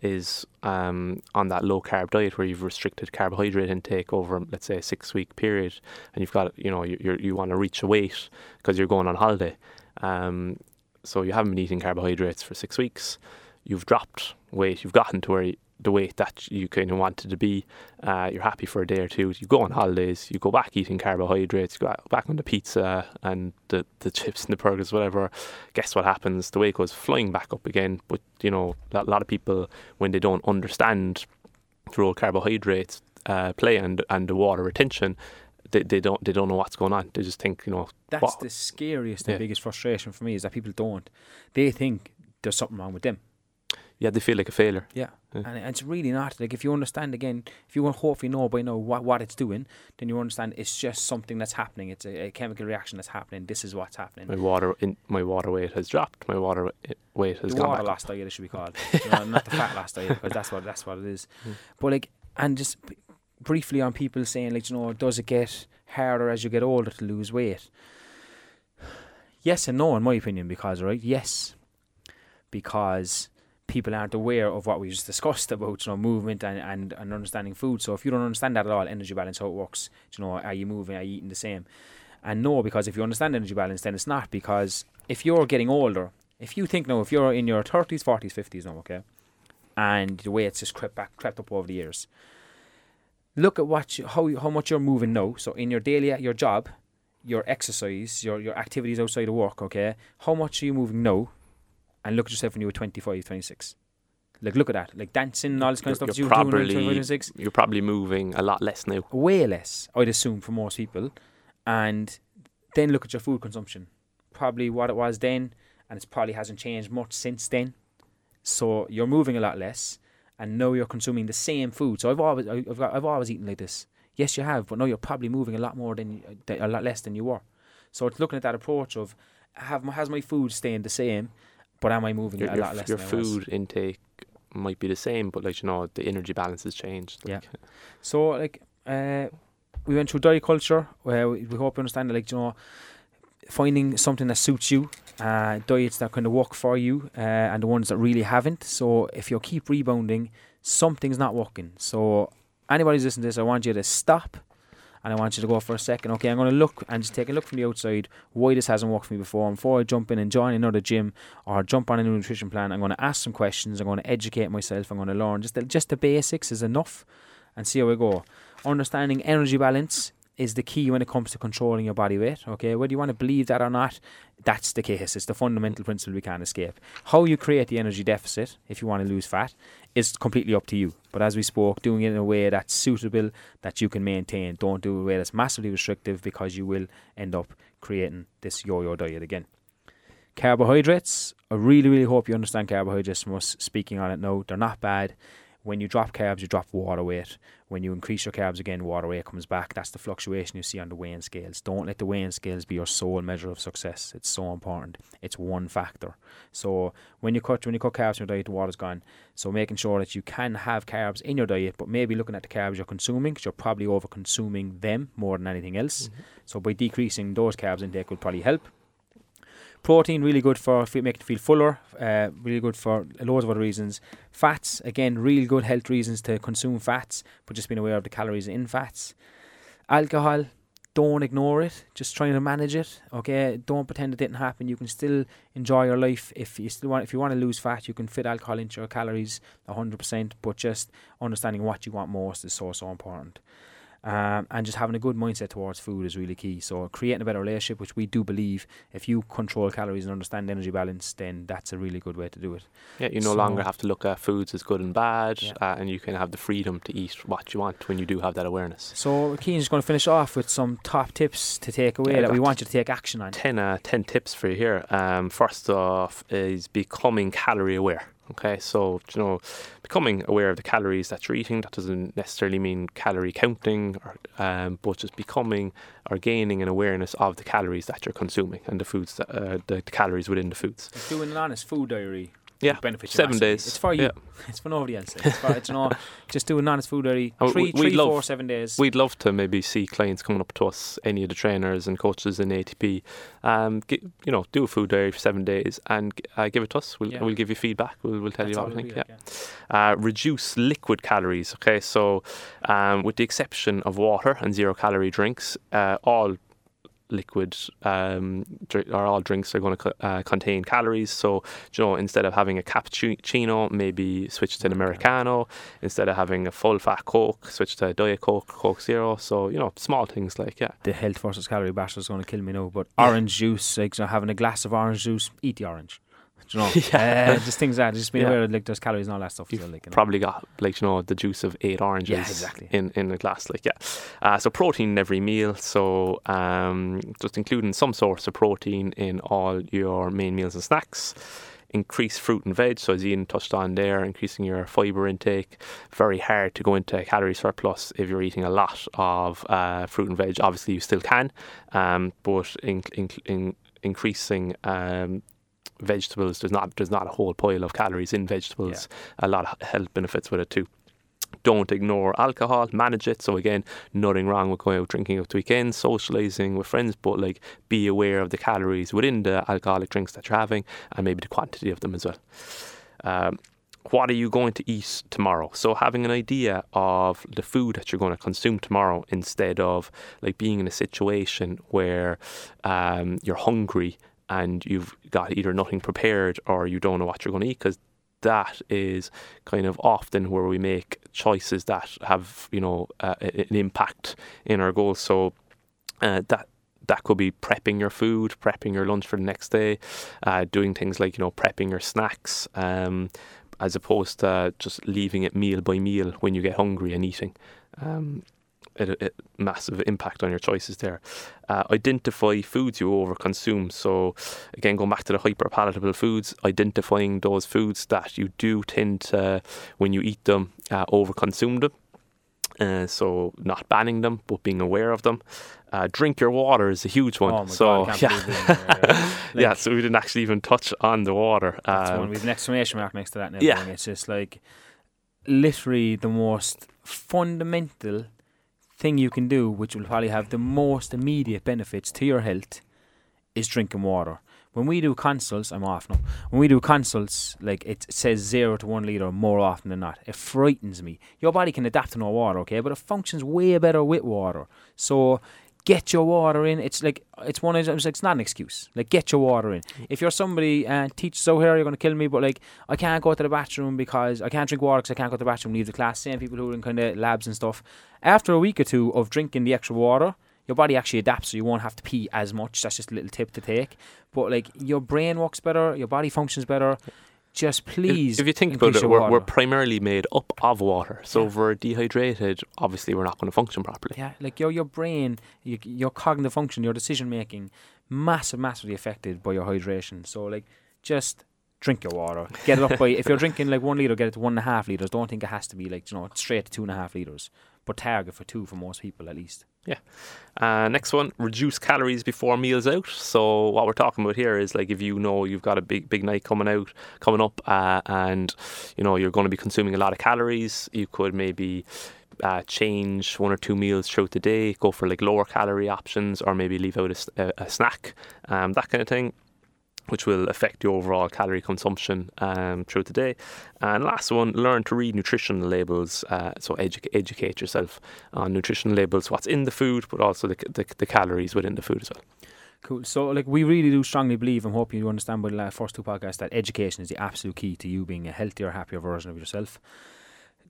is um, on that low carb diet where you've restricted carbohydrate intake over, let's say, a six week period, and you've got, you know, you you're, want to reach a weight because you're going on holiday. Um, so you haven't been eating carbohydrates for six weeks. You've dropped weight. You've gotten to where you, the weight that you kind of wanted to be. Uh, you're happy for a day or two. You go on holidays. You go back eating carbohydrates. You go back on the pizza and the, the chips and the burgers, whatever. Guess what happens? The weight goes flying back up again. But you know, a lot of people when they don't understand the role carbohydrates uh, play and and the water retention, they, they don't they don't know what's going on. They just think you know That's What- the scariest and Yeah. biggest frustration for me is that people don't. They think there's something wrong with them. Yeah they feel like a failure. Yeah. Yeah. And it's really not. Like if you understand again, if you hopefully know by now what, what it's doing, then you understand it's just something that's happening. It's a, a chemical reaction that's happening. This is what's happening. My water in my water weight has dropped. My water weight has the gone water loss diet it should be called, you know, not the fat loss diet because that's what that's what it is. Mm. But like, and just briefly on people saying like, you know, does it get harder as you get older to lose weight? Yes and no, in my opinion, because right, yes, because people aren't aware of what we just discussed about you know movement and, and, and understanding food. So if you don't understand that at all, energy balance, how it works, you know, are you moving, are you eating the same? And no, because if you understand energy balance, then it's not. Because if you're getting older, if you think now, if you're in your thirties, forties, fifties now, okay, and the way it's just crept back, crept up over the years. Look at what you, how how much you're moving now. So in your daily your job, your exercise, your your activities outside of work, okay, how much are you moving now? And look at yourself when you were 25, 26. Like look at that, like dancing and all this kind of You're- stuff. that you you're were doing when you were probably- 25, 26 You're probably moving a lot less now. way less, I'd assume, for most people. And then look at your food consumption. Probably what it was then, and it probably hasn't changed much since then. So you're moving a lot less, and now you're consuming the same food. So I've always, I've, got, I've always eaten like this. Yes, you have, but now you're probably moving a lot more than, than a lot less than you were. So it's looking at that approach of have my, has my food staying the same, but am I moving Your, a your, lot less? your than I was? food intake might be the same, but like you know, the energy balance has changed. Yeah. So like uh, we went through diet culture where we, we hope you understand that like you know finding something that suits you, uh, diets that kind of work for you, uh, and the ones that really haven't. So if you keep rebounding, something's not working. So anybody listening to this, I want you to stop. And I want you to go for a second. Okay, I'm going to look and just take a look from the outside why this hasn't worked for me before. Before I jump in and join another gym or jump on a new nutrition plan, I'm going to ask some questions. I'm going to educate myself. I'm going to learn just the, just the basics is enough, and see how I go. Understanding energy balance is the key when it comes to controlling your body weight. Okay, whether you want to believe that or not, that's the case. It's the fundamental principle we can't escape. How you create the energy deficit if you want to lose fat is completely up to you. But as we spoke, doing it in a way that's suitable, that you can maintain. Don't do it in a way that's massively restrictive because you will end up creating this yo-yo diet again. Carbohydrates. I really, really hope you understand carbohydrates from us speaking on it now. They're not bad when you drop carbs, you drop water weight. When you increase your carbs again, water weight comes back. That's the fluctuation you see on the weighing scales. Don't let the weighing scales be your sole measure of success. It's so important. It's one factor. So when you cut when you cut carbs in your diet, the water's gone. So making sure that you can have carbs in your diet, but maybe looking at the carbs you're consuming, because you're probably over consuming them more than anything else. Mm-hmm. So by decreasing those carbs intake will probably help. Protein really good for making you feel fuller. Uh, really good for loads of other reasons. Fats again, really good health reasons to consume fats, but just being aware of the calories in fats. Alcohol, don't ignore it. Just trying to manage it. Okay, don't pretend it didn't happen. You can still enjoy your life if you still want. If you want to lose fat, you can fit alcohol into your calories hundred percent. But just understanding what you want most is so so important. Um, and just having a good mindset towards food is really key. So creating a better relationship, which we do believe, if you control calories and understand energy balance, then that's a really good way to do it. Yeah, you no so longer have to look at foods as good and bad, yeah. uh, and you can have the freedom to eat what you want when you do have that awareness. So just going to finish off with some top tips to take away yeah, that we want you to take action on. 10, uh, 10 tips for you here. Um, first off is becoming calorie aware. Okay, so you know, becoming aware of the calories that you're eating. That doesn't necessarily mean calorie counting, or, um, but just becoming or gaining an awareness of the calories that you're consuming and the foods that uh, the, the, calories within the foods. Doing an honest food diary yeah, seven massively. days. It's for you. Yeah. It's for nobody else. It's, for, it's know, just doing honest food diary. Three, three love, four, seven days. We'd love to maybe see clients coming up to us, any of the trainers and coaches in ATP, um, get, you know, do a food diary for seven days and uh, give it to us. We'll, yeah. we'll give you feedback. We'll, we'll tell That's you what we think. Yeah. yeah. Uh, reduce liquid calories. Okay, so um, with the exception of water and zero calorie drinks, uh, all liquid um, dr- or all drinks are going to uh, contain calories. So, you know, instead of having a cappuccino, maybe switch to an americano. Instead of having a full fat Coke, switch to a diet Coke, Coke Zero. So, you know, small things like yeah. The health versus calorie bash is going to kill me now. But orange juice, like so having a glass of orange juice, eat the orange you know? yeah. Uh, just things that just being yeah. aware of like there's calories and all that stuff. You've still, like, you know? probably got like you know the juice of eight oranges. Yeah, exactly. In in a glass, like yeah. Uh, so protein in every meal. So um, just including some source of protein in all your main meals and snacks increase fruit and veg. So as Ian touched on there, increasing your fibre intake. Very hard to go into calorie surplus if you're eating a lot of uh, fruit and veg. Obviously, you still can, um, but in, in, in increasing um, vegetables. There's not there's not a whole pile of calories in vegetables. Yeah. A lot of health benefits with it too. Don't ignore alcohol, manage it. So again, nothing wrong with going out drinking out the weekend, socializing with friends, but like be aware of the calories within the alcoholic drinks that you're having and maybe the quantity of them as well. Um, what are you going to eat tomorrow? So having an idea of the food that you're going to consume tomorrow instead of like being in a situation where um, you're hungry and you've got either nothing prepared or you don't know what you're going to eat because that is kind of often where we make choices that have you know uh, an impact in our goals so uh, that that could be prepping your food, prepping your lunch for the next day, uh, doing things like you know prepping your snacks, um, as opposed to just leaving it meal by meal when you get hungry and eating. Um, a, a massive impact on your choices there. Uh, identify foods you overconsume. So, again, going back to the hyper palatable foods, identifying those foods that you do tend to, when you eat them, uh, overconsume them. Uh, so, not banning them, but being aware of them. Uh, drink your water is a huge one. Oh so God, yeah, like, yeah. So we didn't actually even touch on the water. That's um, one. We've an exclamation mark next to that. yeah, it's just like literally the most fundamental thing you can do, which will probably have the most immediate benefits to your health, is drinking water. when we do consults, I'm off now. When we do consults, like it says zero to one liter more often than not. It frightens me. Your body can adapt to no water, okay, but it functions way better with water. So get your water in. It's like it's one those, it's not an excuse. Like get your water in. If you're somebody uh, teach so here you're to kill me, but like I can't go to the bathroom because I can't drink water because I can't go to the bathroom. Leave the class. Same people who are in kind of labs and stuff. After a week or two of drinking the extra water, your body actually adapts, so you won't have to pee as much. That's just a little tip to take. But like your brain works better, your body functions better just please. If, if you think about it, we're, we're primarily made up of water. So Yeah. if we're dehydrated, obviously we're not going to function properly. Yeah, like your your brain, your, your cognitive function, your decision making, massive, massively affected by your hydration. So like, just drink your water. Get it up by if you're drinking like one liter, get it to one and a half liters. Don't think it has to be like you know straight to two and a half liters, but target for two for most people at least. Yeah. Uh, next one, reduce calories before meals out. So what we're talking about here is like if you know you've got a big big night coming out, coming up, uh, and you know you're going to be consuming a lot of calories, you could maybe. Uh, change one or two meals throughout the day, go for like lower calorie options, or maybe leave out a snack, um, that kind of thing, which will affect your overall calorie consumption um, throughout the day. And last one, learn to read nutritional labels. Uh, so edu- educate yourself on nutrition labels, what's in the food, but also the, the, the calories within the food as well. Cool. So, like, we really do strongly believe, and hope you understand by the first two podcasts, that education is the absolute key to you being a healthier, happier version of yourself.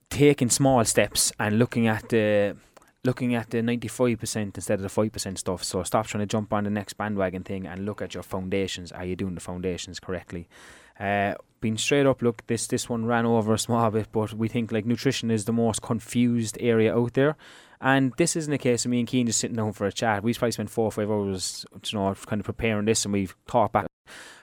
Taking small steps and looking at the looking at the ninety five percent instead of the five percent stuff. So stop trying to jump on the next bandwagon thing and look at your foundations. Are you doing the foundations correctly? Uh, being straight up, look, this this one ran over a small bit, but we think like nutrition is the most confused area out there. And this isn't a case of me and Keane just sitting down for a chat. We've probably spent four or five hours, you know, kind of preparing this, and we've thought back,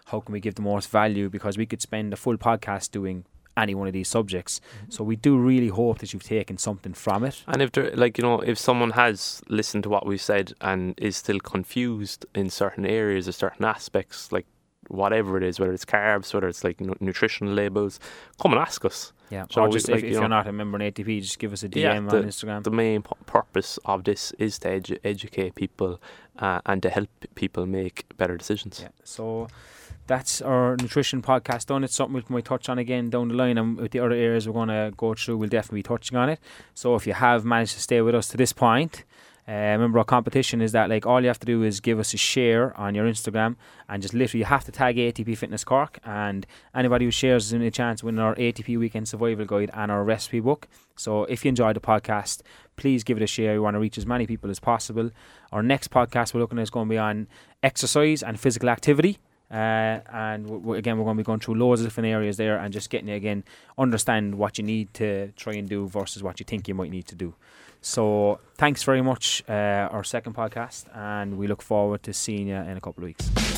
how can we give the most value? Because we could spend a full podcast doing any one of these subjects. So we do really hope that you've taken something from it. And if there, like you know, if someone has listened to what we've said and is still confused in certain areas or certain aspects, like whatever it is, whether it's carbs, whether it's like nu- nutritional labels, come and ask us. Yeah. So or we- just like, if, if you you're know- not a member in ATP, just give us a DM Yeah, on Instagram. The main pu- purpose of this is to edu- educate people uh, and to help people make better decisions. Yeah. So that's our nutrition podcast done. It's something we might touch on again down the line, and with the other areas we're going to go through, we'll definitely be touching on it. So if you have managed to stay with us to this point, uh, remember our competition is that like all you have to do is give us a share on your Instagram and just literally you have to tag ATP Fitness Cork and anybody who shares is in a chance to win our ATP Weekend Survival Guide and our recipe book. So if you enjoyed the podcast, please give it a share. We want to reach as many people as possible. Our next podcast we're looking at is going to be on exercise and physical activity. Uh, and w- w- again, we're going to be going through loads of different areas there and just getting you again understand what you need to try and do versus what you think you might need to do. So, thanks very much. Uh, our second podcast, and we look forward to seeing you in a couple of weeks.